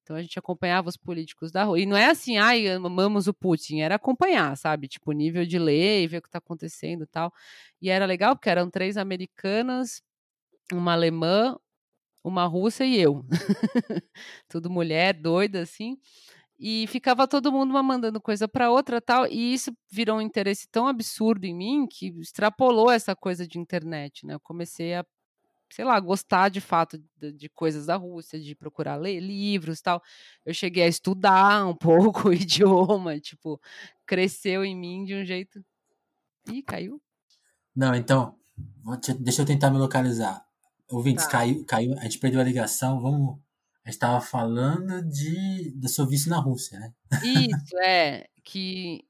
B: Então a gente acompanhava os políticos da rua. E não é assim, ai, amamos o Putin, era acompanhar, sabe? Tipo, nível de lei, ver o que está acontecendo e tal. E era legal, porque eram três americanas, uma alemã, uma russa e eu. Tudo mulher, doida, assim. E ficava todo mundo uma mandando coisa para outra tal e isso virou um interesse tão absurdo em mim que extrapolou essa coisa de internet né. Eu comecei a sei lá gostar de fato de, de coisas da Rússia de procurar ler livros tal. Eu cheguei a estudar um pouco o idioma tipo cresceu em mim de um jeito e caiu.
A: Não então te, deixa eu tentar me localizar ouvintes tá. caiu caiu a gente perdeu a ligação vamos a gente estava falando de do seu vício na Rússia, né?
B: Isso, é. Que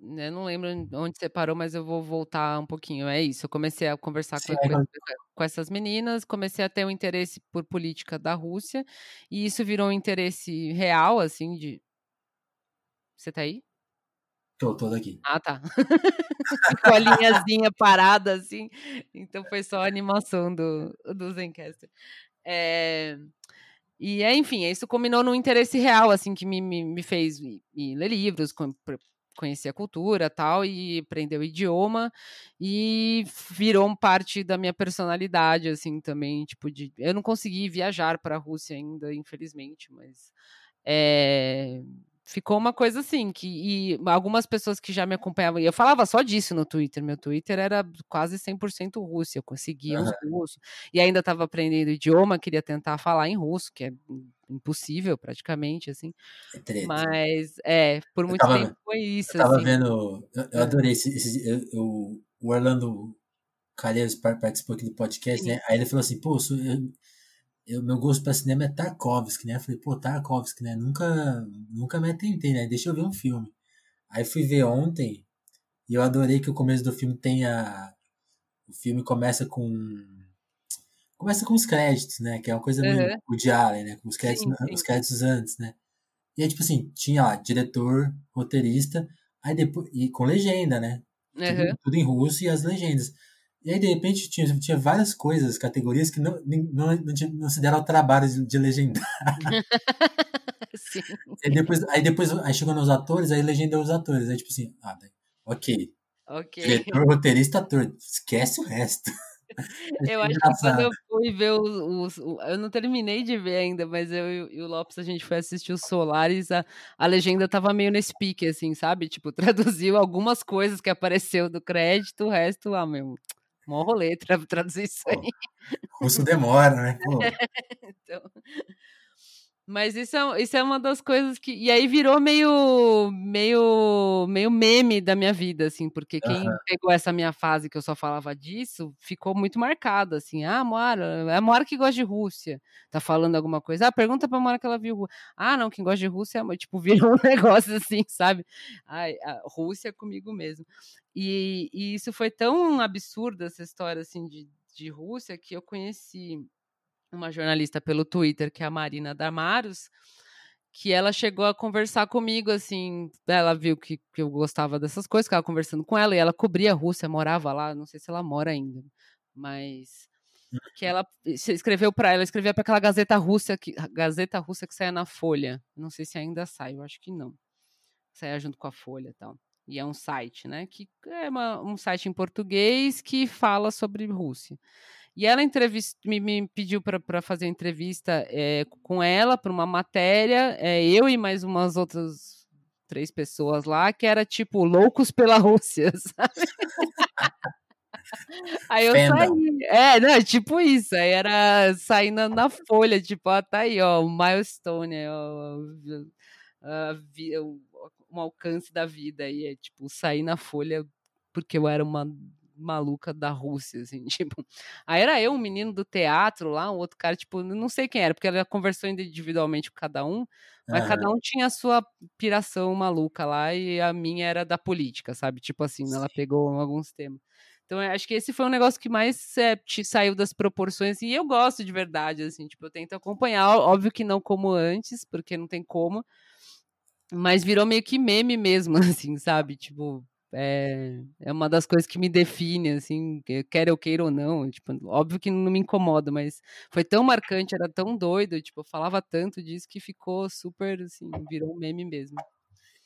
B: eu não lembro onde você parou, mas eu vou voltar um pouquinho. É isso. Eu comecei a conversar com, com, essas meninas, comecei a ter um interesse por política da Rússia, e isso virou um interesse real, assim, de. Você tá aí?
A: Tô, tô daqui.
B: Ah, tá. Ficou a linhazinha parada, assim. Então foi só a animação do, do Zencaster. É. E, é, enfim, isso combinou num interesse real, assim, que me, me, me fez me, me ler livros, conhecer a cultura tal, e aprender o idioma, e virou parte da minha personalidade, assim, também, tipo, de... Eu não consegui viajar para a Rússia ainda, infelizmente, mas... É, ficou uma coisa assim, que e algumas pessoas que já me acompanhavam, e eu falava só disso no Twitter, meu Twitter era quase 100% russo, eu conseguia uhum. os russos, e ainda estava aprendendo idioma, queria tentar falar em russo, que é impossível praticamente, assim, é mas, é, por muito tava, tempo foi isso,
A: Eu tava assim. vendo, eu, eu adorei esse, esse eu, eu, o Orlando Calheiros participou aqui do podcast, Sim. né, aí ele falou assim, pô, eu, eu, meu gosto para cinema é Tarkovsky, né? Eu falei, pô, Tarkovsky, né? Nunca, nunca me atentei, né? Deixa eu ver um filme. Aí fui ver ontem e eu adorei que o começo do filme tenha. O filme começa com. Começa com os créditos, né? Que é uma coisa uhum. meio de Allen, né? Com os créditos, sim, sim. os créditos antes, né? E aí, tipo assim, tinha lá, diretor, roteirista, aí depois. E com legenda, né? Uhum. Tudo, tudo em russo e as legendas. E aí, de repente, tinha, tinha várias coisas, categorias que não, não, não, não se deram ao trabalho de, de legendar. Sim. Aí depois, aí depois aí chegou nos atores, aí legendou os atores. Aí, tipo assim, ah, ok.
B: Ok.
A: Diretor, roteirista, ator. Esquece o resto.
B: eu acho que quando eu fui ver os, Eu não terminei de ver ainda, mas eu e o Lopes a gente foi assistir o Solaris. A, a legenda tava meio nesse pique, assim, sabe? Tipo, traduziu algumas coisas que apareceu do crédito, o resto, ah, meu Mó rolê pra traduzir isso aí.
A: Russo demora, né? então,
B: mas isso é, isso é uma das coisas que. E aí virou meio, meio, meio meme da minha vida, assim, porque quem uhum. pegou essa minha fase que eu só falava disso ficou muito marcado, assim. Ah, Moara, é a Moara que gosta de Rússia. Tá falando alguma coisa. Ah, pergunta pra Moara que ela viu. Ah, não, quem gosta de Rússia é. Tipo, virou um negócio assim, sabe? Ai, a Rússia é comigo mesmo. E, e isso foi tão absurdo, essa história, assim, de, de Rússia, que eu conheci uma jornalista pelo Twitter, que é a Marina Damaros, que ela chegou a conversar comigo, assim, ela viu que, que eu gostava dessas coisas, ficava conversando com ela, e ela cobria a Rússia, morava lá, não sei se ela mora ainda, mas que ela escreveu para ela, escrevia para aquela Gazeta Russa que Gazeta Russa que saia na Folha. Não sei se ainda sai, eu acho que não. Saia junto com a Folha, tal. E é um site, né, que é uma, um site em português que fala sobre Rússia. E ela me, me pediu para fazer entrevista é, com ela para uma matéria, é, eu e mais umas outras três pessoas lá, que era tipo loucos pela Rússia, sabe? Aí eu Fenda. saí. É, não, tipo isso. Aí era saindo na folha, tipo, ó, tá aí, ó, o milestone, ó, um alcance da vida. Aí é tipo, sair na folha porque eu era uma maluca da Rússia, assim, tipo. Aí era eu, um menino do teatro lá, um outro cara, tipo, não sei quem era, porque ela conversou individualmente com cada um, mas uhum. cada um tinha a sua piração maluca lá e a minha era da política, sabe? Tipo assim, Sim. ela pegou alguns temas. Então, acho que esse foi um negócio que mais é, te saiu das proporções. E eu gosto de verdade, assim, tipo, eu tento acompanhar. Óbvio que não como antes, porque não tem como. Mas virou meio que meme mesmo, assim, sabe? Tipo, é, é uma das coisas que me define, assim, quer eu queira ou não. Tipo, óbvio que não me incomoda, mas foi tão marcante, era tão doido, tipo, eu falava tanto disso que ficou super, assim, virou um meme mesmo.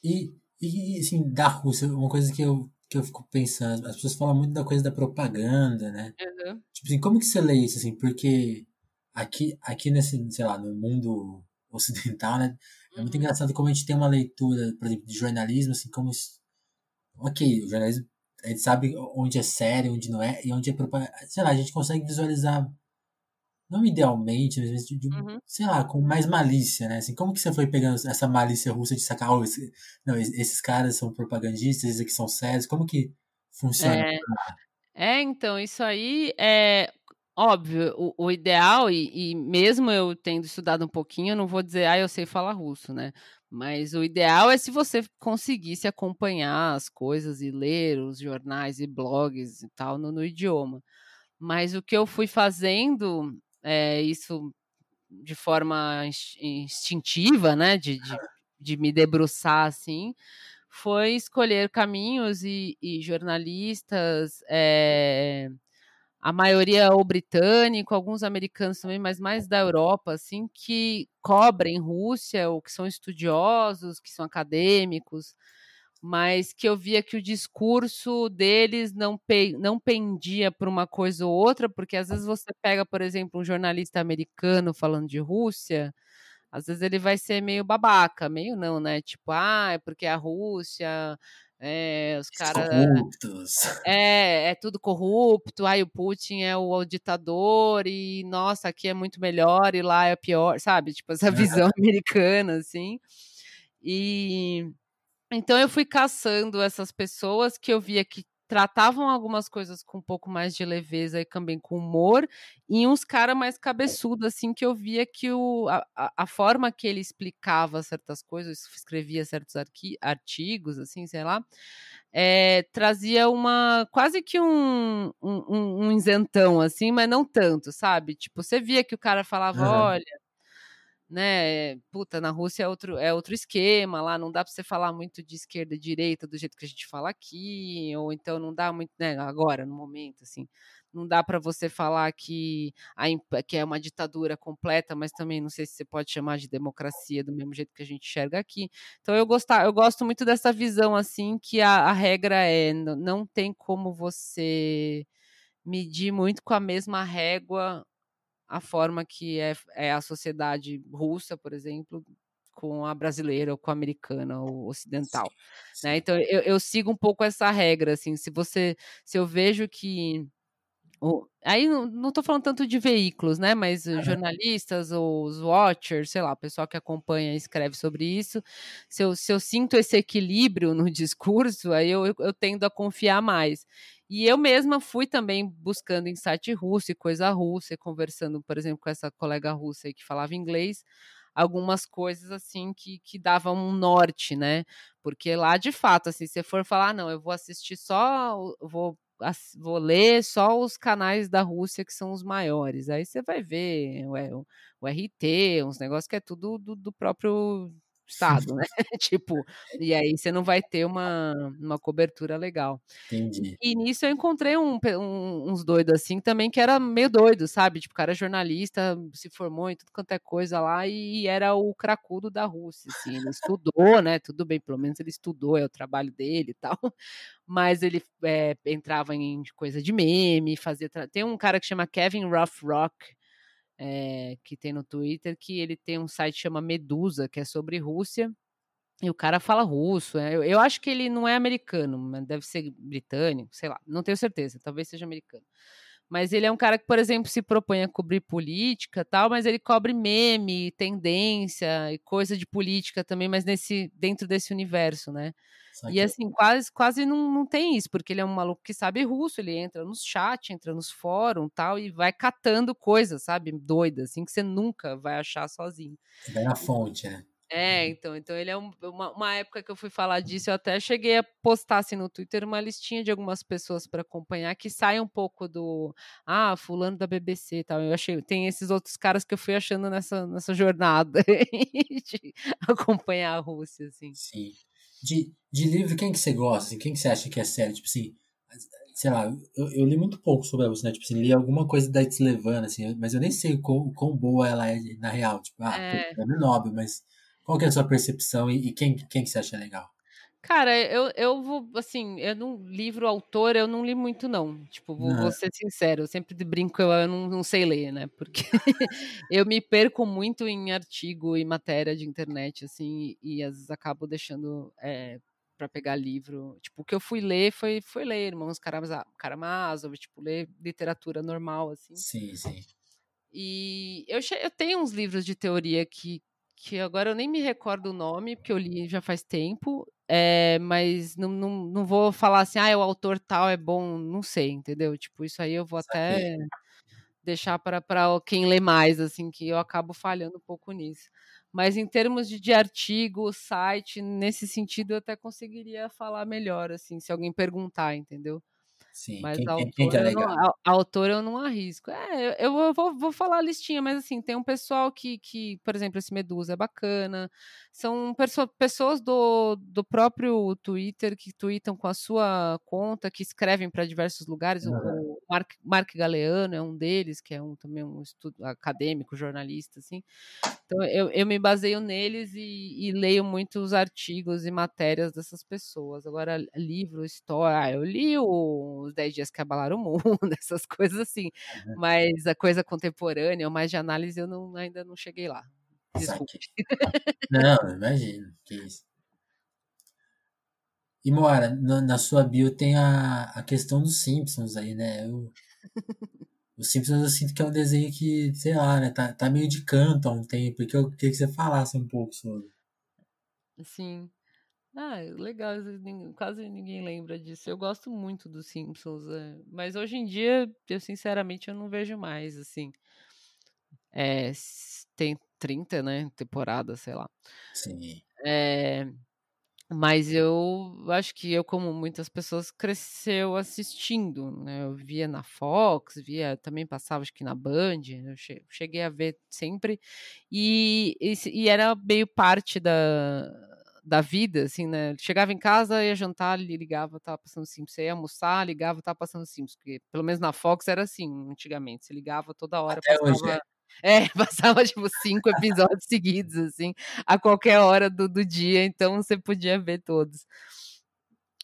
A: E, e assim, da Rússia, uma coisa que eu que eu fico pensando, as pessoas falam muito da coisa da propaganda, né? Uhum. Tipo assim, como que você lê isso, assim? Porque aqui, aqui nesse, sei lá, no mundo ocidental, né? É muito uhum. engraçado como a gente tem uma leitura, por exemplo, de jornalismo, assim, como... Ok, o jornalismo, a gente sabe onde é sério, onde não é, e onde é propaganda. Sei lá, a gente consegue visualizar não idealmente, mas de, de, uhum. sei lá, com mais malícia, né? Assim, como que você foi pegando essa malícia russa de sacar, oh, esse, não, esses caras são propagandistas, esses aqui são sérios, como que funciona?
B: É, é então, isso aí é óbvio, o, o ideal, e, e, mesmo eu tendo estudado um pouquinho, eu não vou dizer, ah, eu sei falar russo, né? Mas o ideal é se você conseguisse acompanhar as coisas e ler os jornais e blogs e tal no, no idioma. Mas o que eu fui fazendo é, isso de forma instintiva, né, de, de, de, me debruçar assim, foi escolher caminhos e, e jornalistas, é, a maioria ou britânico, alguns americanos também, mas mais da Europa, assim, que cobrem Rússia ou que são estudiosos, que são acadêmicos, mas que eu via que o discurso deles não, pe não pendia para uma coisa ou outra, porque às vezes você pega, por exemplo, um jornalista americano falando de Rússia, às vezes ele vai ser meio babaca, meio não, né? Tipo, ah, é porque a Rússia, é, os caras. Corruptos. É, é tudo corrupto, aí o Putin é o, ditador, e nossa, aqui é muito melhor e lá é pior, sabe? Tipo, essa visão americana, assim. E então eu fui caçando essas pessoas que eu via que tratavam algumas coisas com um pouco mais de leveza e também com humor, e uns caras mais cabeçudos, assim, que eu via que o, a, a forma que ele explicava certas coisas, escrevia certos artigos, assim, sei lá, é, trazia uma quase que um, um, um, isentão, assim, mas não tanto, sabe? Tipo, você via que o cara falava, uhum. olha, né? Puta, na Rússia é outro, é outro esquema, lá não dá para você falar muito de esquerda e direita do jeito que a gente fala aqui, ou então não dá muito, né, agora, no momento, assim, não dá para você falar que, a, que é uma ditadura completa, mas também não sei se você pode chamar de democracia do mesmo jeito que a gente enxerga aqui. Então eu, gostar, eu gosto muito dessa visão, assim, que a, a regra é, não tem como você medir muito com a mesma régua a forma que é, é a sociedade russa, por exemplo, com a brasileira ou com a americana ou ocidental, sim, né? sim. Então eu, eu, sigo um pouco essa regra, assim, se você, se eu vejo que aí não estou falando tanto de veículos, né? Mas jornalistas ou os watchers, sei lá, o pessoal que acompanha e escreve sobre isso. Se eu, se eu sinto esse equilíbrio no discurso, aí eu, eu, eu tendo a confiar mais. E eu mesma fui também buscando em site russo e coisa russa, conversando, por exemplo, com essa colega russa que falava inglês, algumas coisas assim que, que davam um norte, né? Porque lá, de fato, assim, se for falar, ah, não, eu vou assistir só, vou, vou ler só os canais da Rússia que são os maiores. Aí você vai ver o, o RT, uns negócios que é tudo do, do próprio estado, né? tipo, e aí você não vai ter uma, uma cobertura legal.
A: Entendi.
B: E nisso eu encontrei um, um, uns doidos assim também que era meio doido, sabe? Tipo, o cara é jornalista, se formou em tudo quanto é coisa lá e era o cracudo da Rússia, assim. Ele estudou, né? Tudo bem, pelo menos ele estudou, é o trabalho dele e tal. Mas ele é, entrava em coisa de meme, fazia. Tem um cara que chama Kevin Rough Rock é, que tem no Twitter, que ele tem um site que chama Medusa, que é sobre Rússia. E o cara fala russo. É, eu, eu, acho que ele não é americano, mas deve ser britânico, sei lá, não tenho certeza, talvez seja americano. Mas ele é um cara que, por exemplo, se propõe a cobrir política tal, mas ele cobre meme, tendência e coisa de política também, mas nesse dentro desse universo, né? E assim, quase, quase não, não tem isso, porque ele é um maluco que sabe russo, ele entra nos chat, entra nos fóruns tal, e vai catando coisas, sabe? Doidas, assim, que você nunca vai achar sozinho.
A: Vai na fonte, né?
B: É, então, então ele é um, uma, uma, época que eu fui falar disso, eu até cheguei a postar assim no Twitter uma listinha de algumas pessoas para acompanhar que sai um pouco do ah, fulano da BBC e tal. Eu achei, tem esses outros caras que eu fui achando nessa, nessa jornada de acompanhar a Rússia, assim.
A: Sim. De, de livro, quem que você gosta? Assim, quem que você acha que é sério? Tipo assim, sei lá, eu, eu, li muito pouco sobre a Rússia, né? Tipo assim, li alguma coisa da Itzlevana, assim, mas eu nem sei quão, quão boa ela é na real. Tipo, ah, é, é Nobel, mas qual que é a sua percepção e, e quem, quem que você acha legal?
B: Cara, eu, eu vou, assim, eu não, livro autor, eu não li muito, não. Tipo, vou, vou ser sincero, eu sempre brinco, eu, eu não, não, sei ler, né? Porque eu me perco muito em artigo e matéria de internet, assim, e às vezes acabo deixando é, para pegar livro. Tipo, o que eu fui ler foi, foi ler Irmãos Karamazov, tipo, ler literatura normal, assim.
A: Sim, sim.
B: E eu, eu tenho uns livros de teoria que, que agora eu nem me recordo o nome, porque eu li já faz tempo, é, mas não, não, não vou falar assim, ah, o autor tal é bom, não sei, entendeu? Tipo, isso aí eu vou até deixar para quem lê mais, assim, que eu acabo falhando um pouco nisso. Mas em termos de, de artigo, site, nesse sentido eu até conseguiria falar melhor, assim, se alguém perguntar, entendeu?
A: Sim,
B: mas
A: quem,
B: a,
A: autora, quem,
B: não, a, a autora eu não arrisco. É, eu, eu vou, vou, falar a listinha, mas assim, tem um pessoal que, que por exemplo, esse Medusa é bacana. São perso pessoas do, do próprio Twitter que tweetam com a sua conta, que escrevem para diversos lugares. Uhum. O, o Mark, Mark Galeano é um deles, que é um, também um estudo acadêmico, jornalista, assim. Então eu, eu me baseio neles e, e leio muitos artigos e matérias dessas pessoas. Agora, livro, história, ah, eu li o os 10 dias que abalaram o mundo, essas coisas assim. Uhum. Mas a coisa contemporânea, ou mais de análise, eu não, ainda não cheguei lá. Desculpe.
A: Não, imagino. Que isso. E Moara, na, na, sua bio tem a, a questão dos Simpsons aí, né? Eu, os Simpsons eu sinto que é um desenho que, sei lá, né? Tá, tá meio de canto há um tempo. Que eu queria que você falasse um pouco sobre.
B: Sim. Ah, legal, quase ninguém lembra disso. Eu gosto muito dos Simpsons, é, mas hoje em dia, eu sinceramente eu não vejo mais, assim. É, tem 30, né, temporadas, sei lá.
A: Sim.
B: É, mas eu acho que eu, como muitas pessoas, cresceu assistindo, né? Eu via na Fox, via, também passava acho que na Band, eu cheguei a ver sempre, e, e, e era meio parte da da vida, assim, né? Chegava em casa, ia jantar, ligava, tava passando Simpsons. Você ia almoçar, ligava, tava passando Simpsons. Porque, pelo menos na Fox era assim, antigamente. Você ligava toda hora.
A: Até passava, hoje,
B: é. é, passava, tipo, cinco episódios seguidos, assim, a qualquer hora do, do dia. Então, você podia ver todos.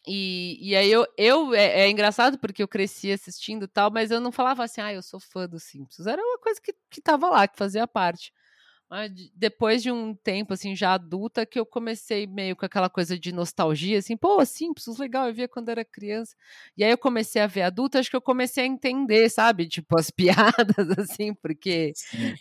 B: E, e aí eu, eu é, é, engraçado porque eu cresci assistindo tal, mas eu não falava assim, ah, eu sou fã dos Simpsons. Era uma coisa que, que tava lá, que fazia parte depois de um tempo, assim, já adulta, que eu comecei meio com aquela coisa de nostalgia, assim, pô, Simpsons, legal, eu via quando era criança. E aí eu comecei a ver adulta, acho que eu comecei a entender, sabe? Tipo, as piadas, assim, porque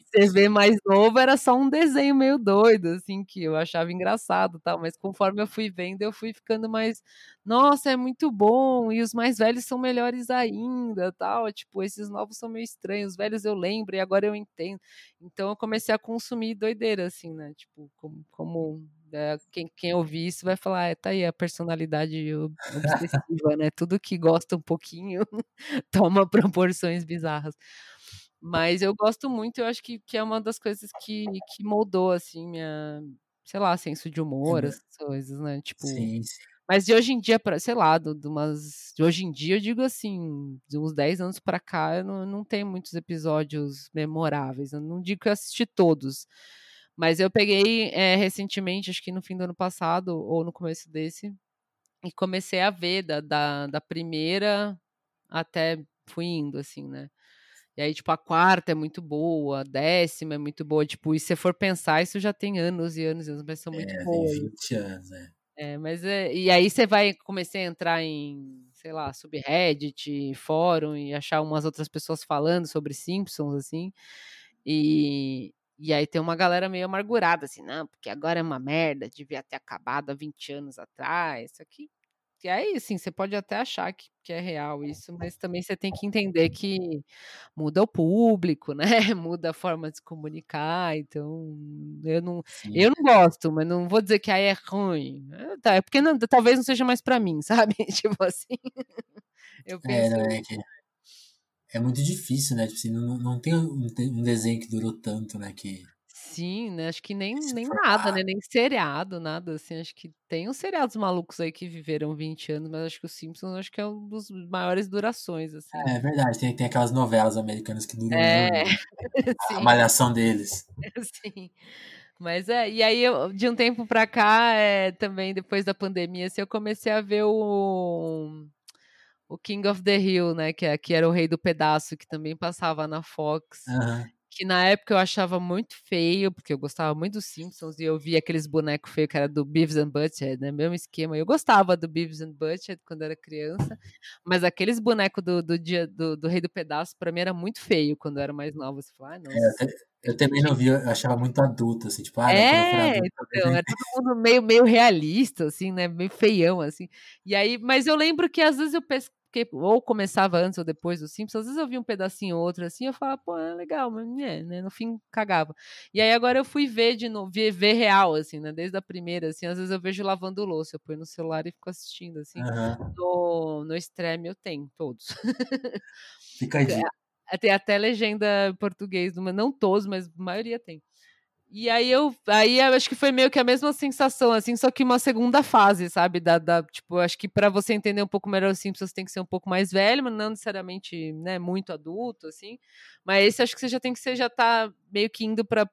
B: você vê mais novo, era só um desenho meio doido, assim, que eu achava engraçado tal. Mas conforme eu fui vendo, eu fui ficando mais, nossa, é muito bom, e os mais velhos são melhores ainda, tal. Tipo, esses novos são meio estranhos, os velhos eu lembro e agora eu entendo. Então eu comecei a consumir consumir doideira, assim, né? Tipo, como, como é, quem, quem ouvir isso vai falar, é, tá aí a personalidade obsessiva, né? Tudo que gosta um pouquinho toma proporções bizarras. Mas eu gosto muito, eu acho que, que é uma das coisas que, que moldou, assim, minha, sei lá, senso de humor, essas coisas, né? Tipo,
A: sim, sim.
B: Mas de hoje em dia, pra, sei lá, de, umas, de hoje em dia, eu digo assim, de uns 10 anos para cá, eu não, não tem muitos episódios memoráveis. Eu não digo que eu assisti todos. Mas eu peguei é, recentemente, acho que no fim do ano passado, ou no começo desse, e comecei a ver da, da, da primeira até fui indo, assim, né? E aí, tipo, a quarta é muito boa, a décima é muito boa. Tipo, e se você for pensar, isso já tem anos e anos e anos, mas são muito é, boas.
A: 20 anos, é.
B: É, mas é, e aí você vai comecei a entrar em, sei lá, subreddit, fórum e achar umas outras pessoas falando sobre Simpsons, assim. E, e aí tem uma galera meio amargurada, assim, não, porque agora é uma merda, devia ter acabado há 20 anos atrás. Isso aqui e aí, assim, você pode até achar que, que é real isso, mas também você tem que entender que muda o público, né? Muda a forma de se comunicar. Então, eu não, eu não gosto, mas não vou dizer que aí é ruim. É, tá, é porque não, talvez não seja mais para mim, sabe? tipo assim.
A: Eu penso. É, não, é, que é muito difícil, né? Tipo assim, não, não tem um desenho que durou tanto, né? Que
B: Sim, né, acho que nem nem nada, né, nem seriado, nada, assim, acho que tem uns seriados malucos aí que viveram 20 anos, mas acho que o Simpsons acho que é um dos maiores durações, assim.
A: É, verdade, tem, tem aquelas novelas americanas que duram é, a malhação deles.
B: Sim. Mas é, e aí eu, de um tempo pra cá, é, também depois da pandemia, assim, eu comecei a ver o o King of the Hill, né, que, é, que era o Rei do Pedaço, que também passava na Fox.
A: Uhum
B: que na época eu achava muito feio, porque eu gostava muito dos Simpsons e eu via aqueles bonecos feios que era do Beavis and Butthead, né? Mesmo esquema. Eu gostava do Beavis and Butthead quando era criança, mas aqueles bonecos do, do dia do, do Rei do Pedaço, pra mim era muito feio quando eu era mais nova. Você fala, ah, não.
A: É, eu também não vi, eu achava muito adulto, assim, tipo, ah,
B: é, adulto, então, era todo mundo meio, meio realista, assim, né? Meio feião, assim. E aí, mas eu lembro que às vezes eu pes porque ou começava antes ou depois do Simpsons, às vezes eu via um pedacinho ou outro assim, eu falava, pô, é legal, mas é, né? No fim cagava. E aí agora eu fui ver de novo, ver, ver real, assim, né? Desde a primeira, assim, às vezes eu vejo lavando louça, eu ponho no celular e fico assistindo, assim.
A: Uhum.
B: No, no Stream eu tenho, todos.
A: Fica aí.
B: Tem até legenda em português, não todos, mas a maioria tem. E aí eu, aí eu acho que foi meio que a mesma sensação, assim, só que uma segunda fase, sabe? Da, da tipo, acho que para você entender um pouco melhor os Simpsons tem que ser um pouco mais velho, mas não necessariamente, né, muito adulto, assim. Mas esse acho que você já tem que ser, já tá meio que indo para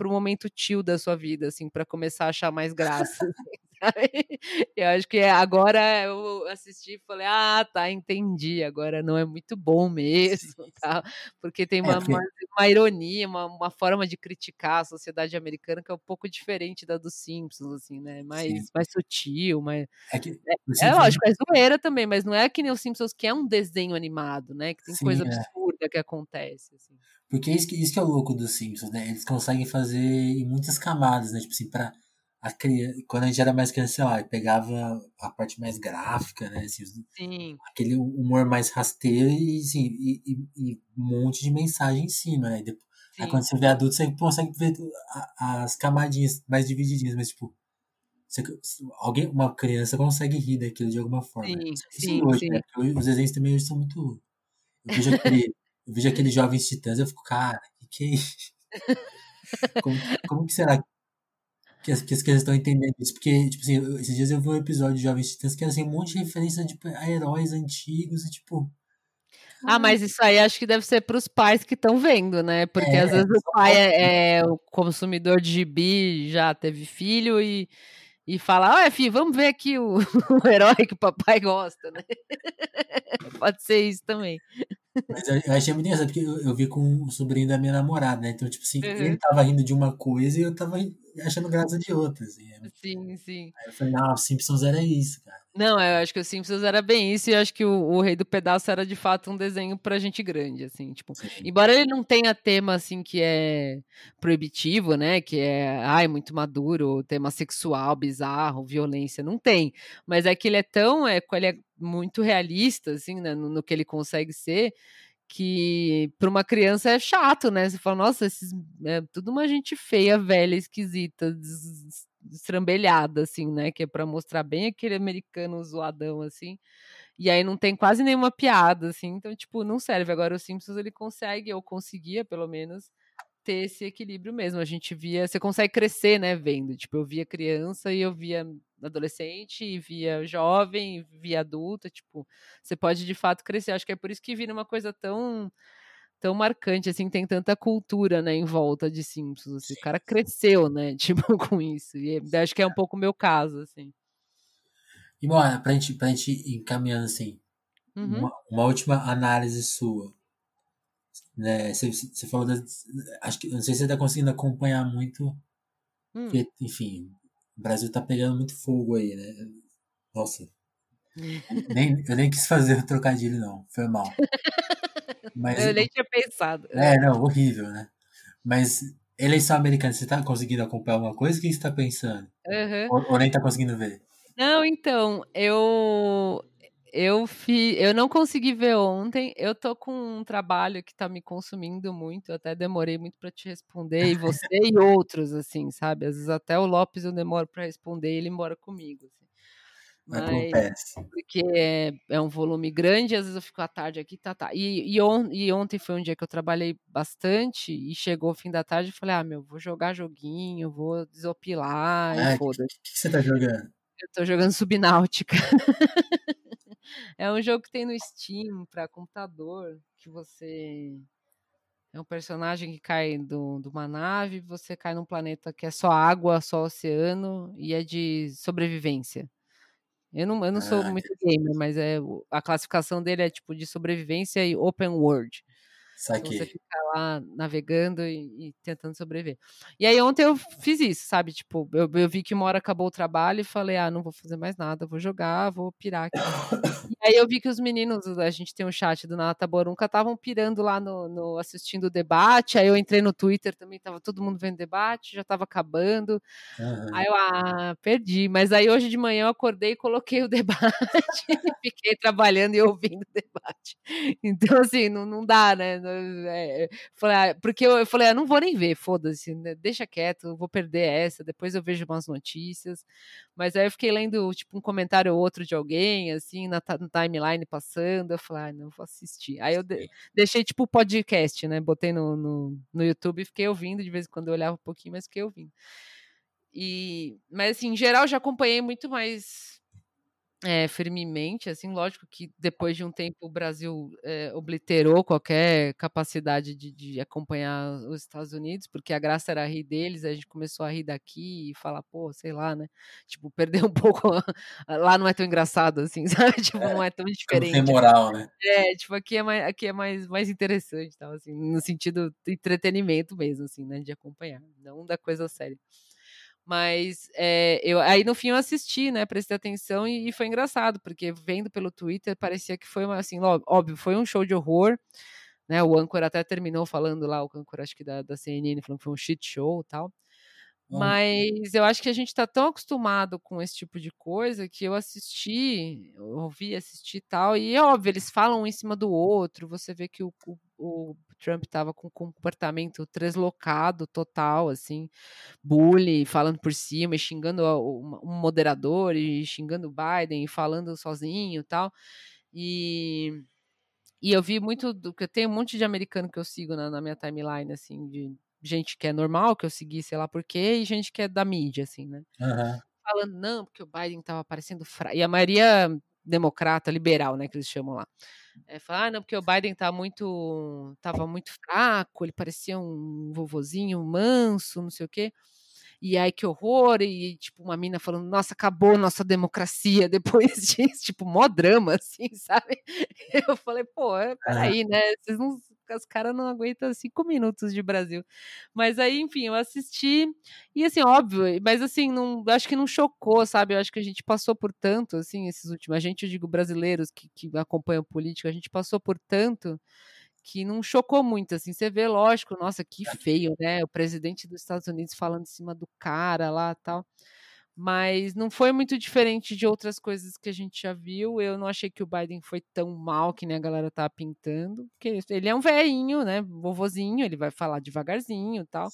B: o momento tio da sua vida, assim, para começar a achar mais graça. Eu acho que agora eu assisti e falei, ah, tá, entendi. Agora não é muito bom mesmo, tá? Porque tem é, uma, é, uma, uma, ironia, uma, uma forma de criticar a sociedade americana que é um pouco diferente da dos Simpsons, assim, né? Mais, mais sutil, mais. É, que, é, é lógico, é zoeira também, mas não é que nem os Simpsons, que é um desenho animado, né? Que tem Sim, coisa é. absurda que acontece. Assim.
A: Porque isso que, isso que é o louco dos Simpsons, né? Eles conseguem fazer em muitas camadas, né? Tipo assim, pra a criança, quando a gente era mais criança, sei lá, pegava a parte mais gráfica, né? Assim,
B: Sim.
A: Aquele humor mais rasteiro e, assim, e, e, e, um monte de mensagem em cima, né? Depois, aí quando você vê adulto, você consegue ver as camadinhas mais divididinhas, mas tipo, você, alguém, uma criança consegue rir daquilo de alguma forma.
B: Sim, né? sim,
A: hoje,
B: sim.
A: Né? Os desenhos também hoje são muito. Eu vejo aquele, eu vejo aqueles jovens titãs, eu fico, cara, que que é isso? Como, como que será que as, que as crianças estão entendendo isso. Porque, tipo assim, esses dias eu vi um episódio de Jovens Titãs que era assim, um monte de referência tipo, a heróis antigos e tipo.
B: Ah, mas isso aí acho que deve ser para os pais que estão vendo, né? Porque é, às vezes o pai é, é, o consumidor de gibi, já teve filho e, e fala: Olha, filho, vamos ver aqui o, o herói que o papai gosta, né? Pode ser isso também.
A: Mas eu, eu achei muito engraçado, porque eu, eu, vi com o sobrinho da minha namorada, né? Então, tipo assim, uhum. ele tava rindo de uma coisa e eu tava achando graça de outra, assim.
B: É sim, sim.
A: Aí eu falei, ah, o Simpsons era isso, cara.
B: Não, eu acho que o Simpsons era bem isso, e eu acho que o, o Rei do Pedaço era de fato um desenho pra gente grande, assim, tipo, Sim. embora ele não tenha tema, assim, que é proibitivo, né, que é, ai, muito maduro, tema sexual, bizarro, violência, não tem, mas é que ele é tão, é, ele é muito realista, assim, né, no, no que ele consegue ser, que para uma criança é chato, né? Você fala, nossa, esses, é tudo uma gente feia, velha, esquisita, estrambelhada, assim, né? Que é para mostrar bem aquele americano zoadão, assim. E aí não tem quase nenhuma piada, assim. Então, tipo, não serve. Agora o Simpsons, ele consegue, ou conseguia, pelo menos, ter esse equilíbrio mesmo. A gente via, você consegue crescer, né, vendo. Tipo, eu via criança e eu via adolescente, e via jovem, e via adulta, tipo, você pode de fato crescer. Acho que é por isso que vira uma coisa tão tão marcante, assim, tem tanta cultura, né, em volta de Simpsons, assim, o cara cresceu, né, tipo, com isso, e acho que é um pouco o meu caso, assim.
A: E, bom, pra gente, pra gente ir encaminhando, assim, uhum. uma, uma, última análise sua, né, você, você falou, das, acho que, não sei se você tá conseguindo acompanhar muito, hum. porque, enfim, o Brasil tá pegando muito fogo aí, né, nossa, Nem, eu nem quis fazer o trocadilho, não. Foi mal.
B: Mas, eu nem tinha pensado.
A: É, não, horrível, né? Mas eleição americana, você tá conseguindo acompanhar alguma coisa? O que você tá pensando?
B: Uhum.
A: Ou, ou nem tá conseguindo ver?
B: Não, então, eu eu fi, eu não consegui ver ontem. Eu tô com um trabalho que tá me consumindo muito. Eu até demorei muito para te responder e você e outros assim, sabe? Às vezes até o Lopes eu demoro para responder e ele mora comigo. Assim.
A: Mas, Acontece.
B: Porque é, é, um volume grande, às vezes eu fico à tarde aqui, tá, tá. E, e, on, e, ontem foi um dia que eu trabalhei bastante e chegou o fim da tarde e falei, ah, meu, vou jogar joguinho, vou desopilar
A: ah,
B: e foda-se.
A: O que, que, você tá jogando?
B: Eu tô jogando Subnáutica. é um jogo que tem no Steam para computador, que você é um personagem que cai do, de uma nave, você cai num planeta que é só água, só oceano e é de sobrevivência. Eu não, eu não sou ah, muito gamer, mas é, a classificação dele é tipo de sobrevivência e open world. Então você fica lá navegando e, e, tentando sobreviver. E aí ontem eu fiz isso, sabe? Tipo, eu, eu vi que uma hora acabou o trabalho e falei, ah, não vou fazer mais nada, vou jogar, vou pirar aqui. Aí eu vi que os meninos, a gente tem um chat do Nata Borunca, estavam pirando lá no, no, assistindo o debate. Aí eu entrei no Twitter também, tava todo mundo vendo debate, já tava acabando. Uhum. Aí eu, ah, perdi. Mas aí hoje de manhã eu acordei e coloquei o debate, fiquei trabalhando e ouvindo o debate. Então, assim, não, não dá, né? É, falei, ah, porque eu, eu falei, ah, não vou nem ver, foda-se, né, deixa quieto, vou perder essa, depois eu vejo umas notícias. Mas aí eu fiquei lendo, tipo, um comentário ou outro de alguém, assim, na timeline passando, eu falei, ah, não vou assistir. Aí eu de, deixei, tipo, podcast, né, botei no, no, no YouTube e fiquei ouvindo, de vez em quando eu olhava um pouquinho, mas fiquei ouvindo. E, mas assim, em geral já acompanhei muito mais é, firmemente, assim, lógico que depois de um tempo o Brasil é, obliterou qualquer capacidade de, de, acompanhar os Estados Unidos, porque a graça era rir deles, a gente começou a rir daqui e falar, pô, sei lá, né? Tipo, perder um pouco. Lá não é tão engraçado assim, sabe? Tipo, é, não é tão diferente. Tem
A: moral, né?
B: É, tipo, aqui é mais, aqui é mais, mais interessante, tal, assim, no sentido de entretenimento mesmo, assim, né? De acompanhar, não da coisa séria. Mas é, eu, aí no fim eu assisti, né? Prestei atenção e, e, foi engraçado, porque vendo pelo Twitter parecia que foi uma, assim, óbvio, foi um show de horror. Né, o Anchor até terminou falando lá, o Anchor acho que da, da CNN, falando que foi um shit show e tal. Mas eu acho que a gente está tão acostumado com esse tipo de coisa que eu assisti, ouvi assistir e tal, e é óbvio, eles falam um em cima do outro, você vê que o, o, o Trump estava com um comportamento translocado total, assim, bullying, falando por cima, xingando um moderador, e xingando o Biden, e falando sozinho e tal, e... E eu vi muito do que eu tenho um monte de americano que eu sigo na, na minha timeline, assim, de gente que é normal, que eu segui, sei lá por quê, e gente que é da mídia, assim, né?
A: Uhum.
B: Falando, não, porque o Biden tava parecendo fraco. E a maioria democrata, liberal, né, que eles chamam lá. É, falar, ah, não, porque o Biden tá muito, tava muito fraco, ele parecia um vovozinho manso, não sei o quê. E aí, que horror, e tipo, uma mina falando, nossa, acabou nossa democracia depois disso, tipo, mó drama, assim, sabe? Eu falei, pô, é, peraí, né? Vocês não, os caras não aguentam cinco minutos de Brasil. Mas aí, enfim, eu assisti, e assim, óbvio, mas assim, não, acho que não chocou, sabe? Eu acho que a gente passou por tanto, assim, esses últimos, a gente, eu digo, brasileiros que, que acompanham política, a gente passou por tanto que não chocou muito, assim, você vê, lógico, nossa, que feio, né, o presidente dos Estados Unidos falando em cima do cara lá, tal, mas não foi muito diferente de outras coisas que a gente já viu, eu não achei que o Biden foi tão mal que nem a galera tá pintando, porque ele é um velhinho, né, vovozinho, ele vai falar devagarzinho, tal,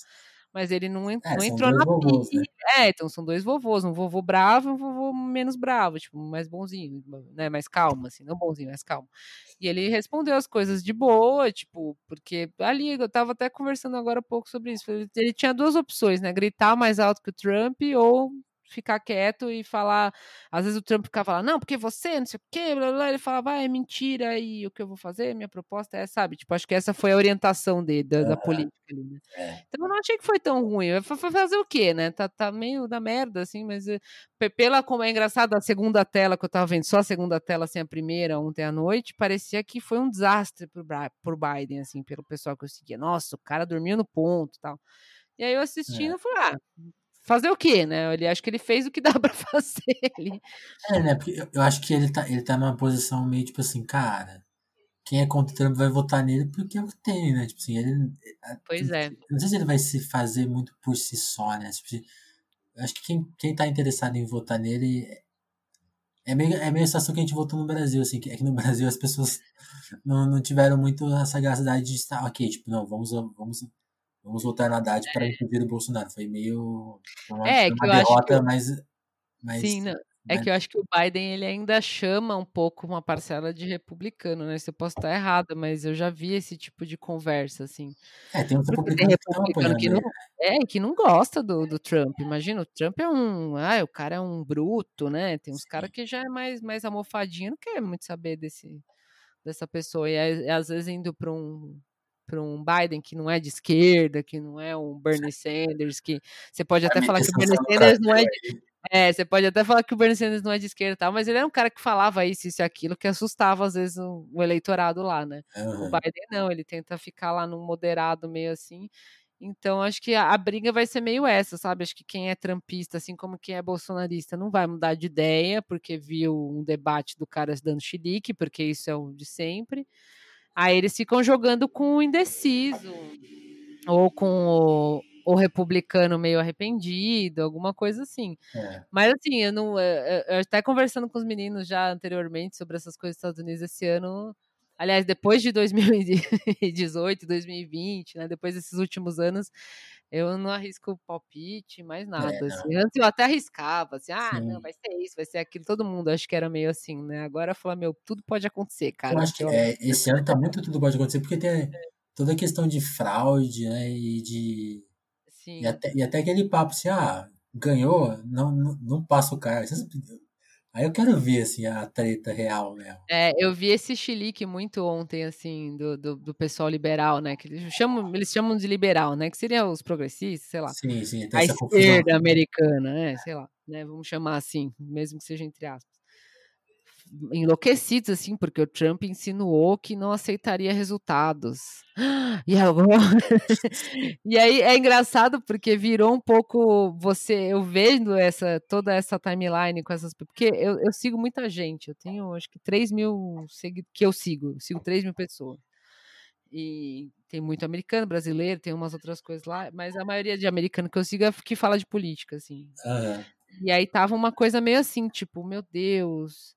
B: mas ele não, ent é, não entrou na vovôs, né? É, então são dois vovôs, um vovô bravo e um vovô menos bravo, tipo, mais bonzinho, né, mais calmo, assim, não bonzinho, mais calmo. E ele respondeu as coisas de boa, tipo, porque ali eu tava até conversando agora um pouco sobre isso, ele tinha duas opções, né, gritar mais alto que o Trump ou ficar quieto e falar. Às vezes o Trump ficava lá, não, porque você, não sei o quê, blá, blá. ele falava, ah, é mentira, e o que eu vou fazer? Minha proposta é, sabe? Tipo, acho que essa foi a orientação dele, da, da política ali, né? É. Então eu não achei que foi tão ruim. Foi fazer o quê, né? Tá, tá meio da merda, assim, mas eh, pela como é engraçado, a segunda tela que eu tava vendo, só a segunda tela sem assim, a primeira ontem à noite, parecia que foi um desastre pro, pro Biden, assim, pelo pessoal que eu seguia. Nossa, o cara dormiu no ponto tal. E aí eu assistindo, é. falei, ah, fazer o quê, né? Ele acho que ele fez o que dá para fazer ali.
A: É, né? Porque eu acho que ele tá, ele tá numa posição meio tipo assim, cara, quem é contra o Trump vai votar nele porque é o que tem, né? Tipo assim, ele.
B: Pois é.
A: Não sei se ele vai se fazer muito por si só, né? Tipo, assim, acho que quem, quem tá interessado em votar nele é meio, é meio a situação que a gente votou no Brasil, assim, que é que no Brasil as pessoas não, não tiveram muito a sagacidade de estar, ok, tipo, não, vamos, vamos, vamos votar na Haddad para é. impedir o Bolsonaro. Foi meio uma,
B: é,
A: uma derrota,
B: eu...
A: mas, mas.
B: Sim, não. É né? que eu acho que o Biden ele ainda chama um pouco uma parcela de republicano, né? Se eu posso estar errada, mas eu já vi esse tipo de conversa, assim.
A: É, tem uns republicanos republicano
B: que não, é, que não gosta do, do Trump. Imagina, o Trump é um. Ah, o cara é um bruto, né? Tem uns caras que já é mais, mais almofadinho, não quer muito saber desse, dessa pessoa. E às vezes indo para um para um Biden que não é de esquerda, que não é um Bernie Sanders, que você pode até falar que o Bernie Sanders não é de, é, você pode até falar que o Bernie Sanders não é de esquerda e tal, mas ele era um cara que falava isso, isso e aquilo, que assustava às vezes o, o eleitorado lá, né? Uhum. O Biden não, ele tenta ficar lá num moderado meio assim. Então, acho que a, a, briga vai ser meio essa, sabe? Acho que quem é trampista, assim como quem é bolsonarista, não vai mudar de ideia, porque viu um debate do cara dando chilique, porque isso é o de sempre. Aí eles ficam jogando com o indeciso, ou com o, ou republicano meio arrependido, alguma coisa assim. É. Mas assim, eu não. Eu, eu até conversando com os meninos já anteriormente sobre essas coisas dos Estados Unidos esse ano. Aliás, depois de 2018, 2020, né? Depois desses últimos anos, eu não arrisco palpite, mais é, nada. É, assim. Antes eu até arriscava, assim, ah, Sim. não, vai ser isso, vai ser aquilo. Todo mundo acho que era meio assim, né? Agora fala, meu, tudo pode acontecer, cara.
A: Eu acho que é, esse ano tá muito tudo pode acontecer, porque tem toda a questão de fraude, né? E de Sim. E até, e até aquele papo assim, ah, ganhou, não, não, não passa o cara. Aí eu quero ver, assim, a treta real mesmo.
B: É, eu vi esse chilique muito ontem, assim, do, do, do, pessoal liberal, né? Que eles chamam, eles chamam de liberal, né? Que seriam os progressistas, sei lá.
A: Sim, sim.
B: A esquerda americana, né? Sei lá, né? Vamos chamar assim, mesmo que seja entre aspas enlouquecidos, assim, porque o Trump insinuou que não aceitaria resultados. E agora. e aí é engraçado porque virou um pouco você, eu vendo essa toda essa timeline com essas. Porque eu, eu sigo muita gente, eu tenho acho que 3 mil que eu sigo, eu sigo 3 mil pessoas. E tem muito americano, brasileiro, tem umas outras coisas lá, mas a maioria de americano que eu sigo é que fala de política, assim. Uhum. E aí tava uma coisa meio assim, tipo, meu Deus,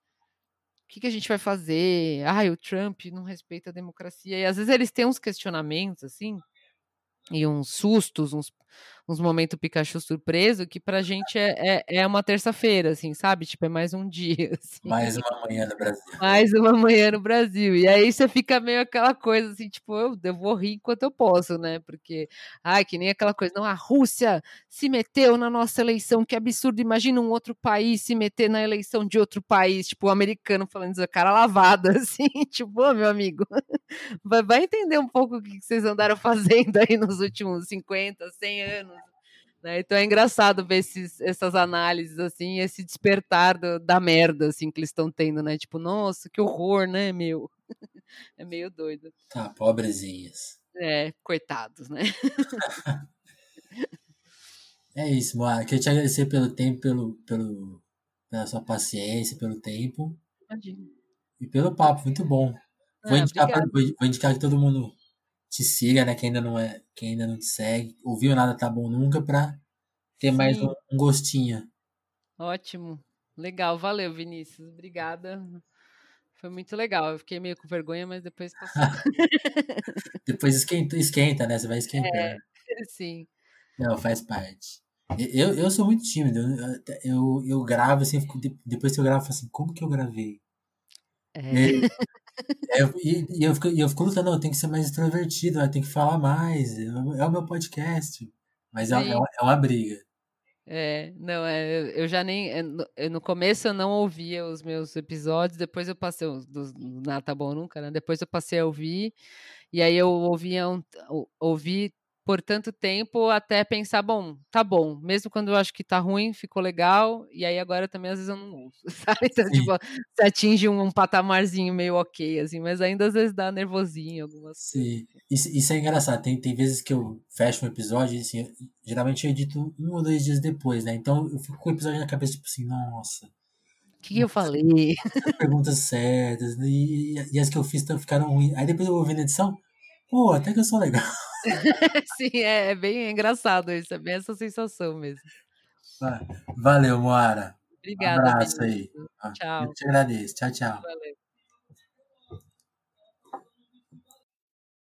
B: que, que a gente vai fazer? Ai, o Trump não respeita a democracia. E às vezes eles têm uns questionamentos, assim, e uns sustos, uns, uns momentos Pikachu surpreso, que pra gente é, é, é uma terça-feira, assim, sabe? Tipo, é mais um dia. Assim.
A: Mais uma manhã no Brasil.
B: Mais uma manhã no Brasil. E aí você fica meio aquela coisa assim, tipo, eu, eu vou rir enquanto eu posso, né? Porque, ai, que nem aquela coisa, não, a Rússia se meteu na nossa eleição, que absurdo. Imagina um outro país se meter na eleição de outro país, tipo, o americano falando isso, cara lavada, assim, tipo, ô, meu amigo, vai, vai entender um pouco o que vocês andaram fazendo aí nos últimos 50, 100 anos né? Então é engraçado ver esses, essas análises, assim, esse despertar do, da merda, assim, que eles estão tendo, né? Tipo, nossa, que horror, né, meu? é meio doido.
A: Tá, pobrezinhas.
B: É, coitados, né?
A: é isso, Moara. Queria te agradecer pelo tempo, pelo, pelo, pela sua paciência, pelo tempo. Imagina. E pelo papo, muito bom. Vou, ah, indicar vou, vou indicar que todo mundo te siga, né? Quem ainda não é, quem ainda não te segue, ouviu nada tá bom nunca pra ter Sim. mais um, um, gostinho.
B: Ótimo. Legal, valeu, Vinícius. Obrigada. Foi muito legal. Eu fiquei meio com vergonha, mas depois passou.
A: depois esquenta, esquenta, né? Você vai esquentando. É,
B: sim.
A: Não, faz parte. Eu, eu sou muito tímido. Eu, eu, eu gravo assim, depois que eu gravo, eu falo assim, como que eu gravei? É. É, e, e, eu fico, e eu fico lutando, eu tenho que ser mais extrovertido, eu tenho que falar mais, é o meu podcast. Mas é, é, uma, é uma briga.
B: É, não, é, eu já nem. Eu, no começo eu não ouvia os meus episódios, depois eu passei. Dos, Nada Tá Bom Nunca, né? Depois eu passei a ouvir, e aí eu ouvia um, ouvi por tanto tempo até pensar, bom, tá bom, mesmo quando eu acho que tá ruim, ficou legal, e aí agora também às vezes eu não ouço, sabe? Então, tipo, você atinge um, um patamarzinho meio ok, assim, mas ainda às vezes dá nervosinho algumas
A: Sim. Isso, isso é engraçado. Tem, tem vezes que eu fecho um episódio assim, eu- geralmente eu edito um ou dois dias depois, né? Então eu fico com o episódio na cabeça, tipo assim, nossa,
B: O que, que eu falei?
A: as perguntas certas, e, e as que eu fiz ficaram ruins. Aí depois eu vou ver na edição, pô, até que eu sou legal.
B: Sim, é, é bem engraçado isso, é bem essa sensação mesmo.
A: Valeu, Moara.
B: Obrigada,
A: Abraço
B: Vinícius.
A: aí. Eu
B: Tchau.
A: te agradeço. Tchau, tchau.
B: Valeu.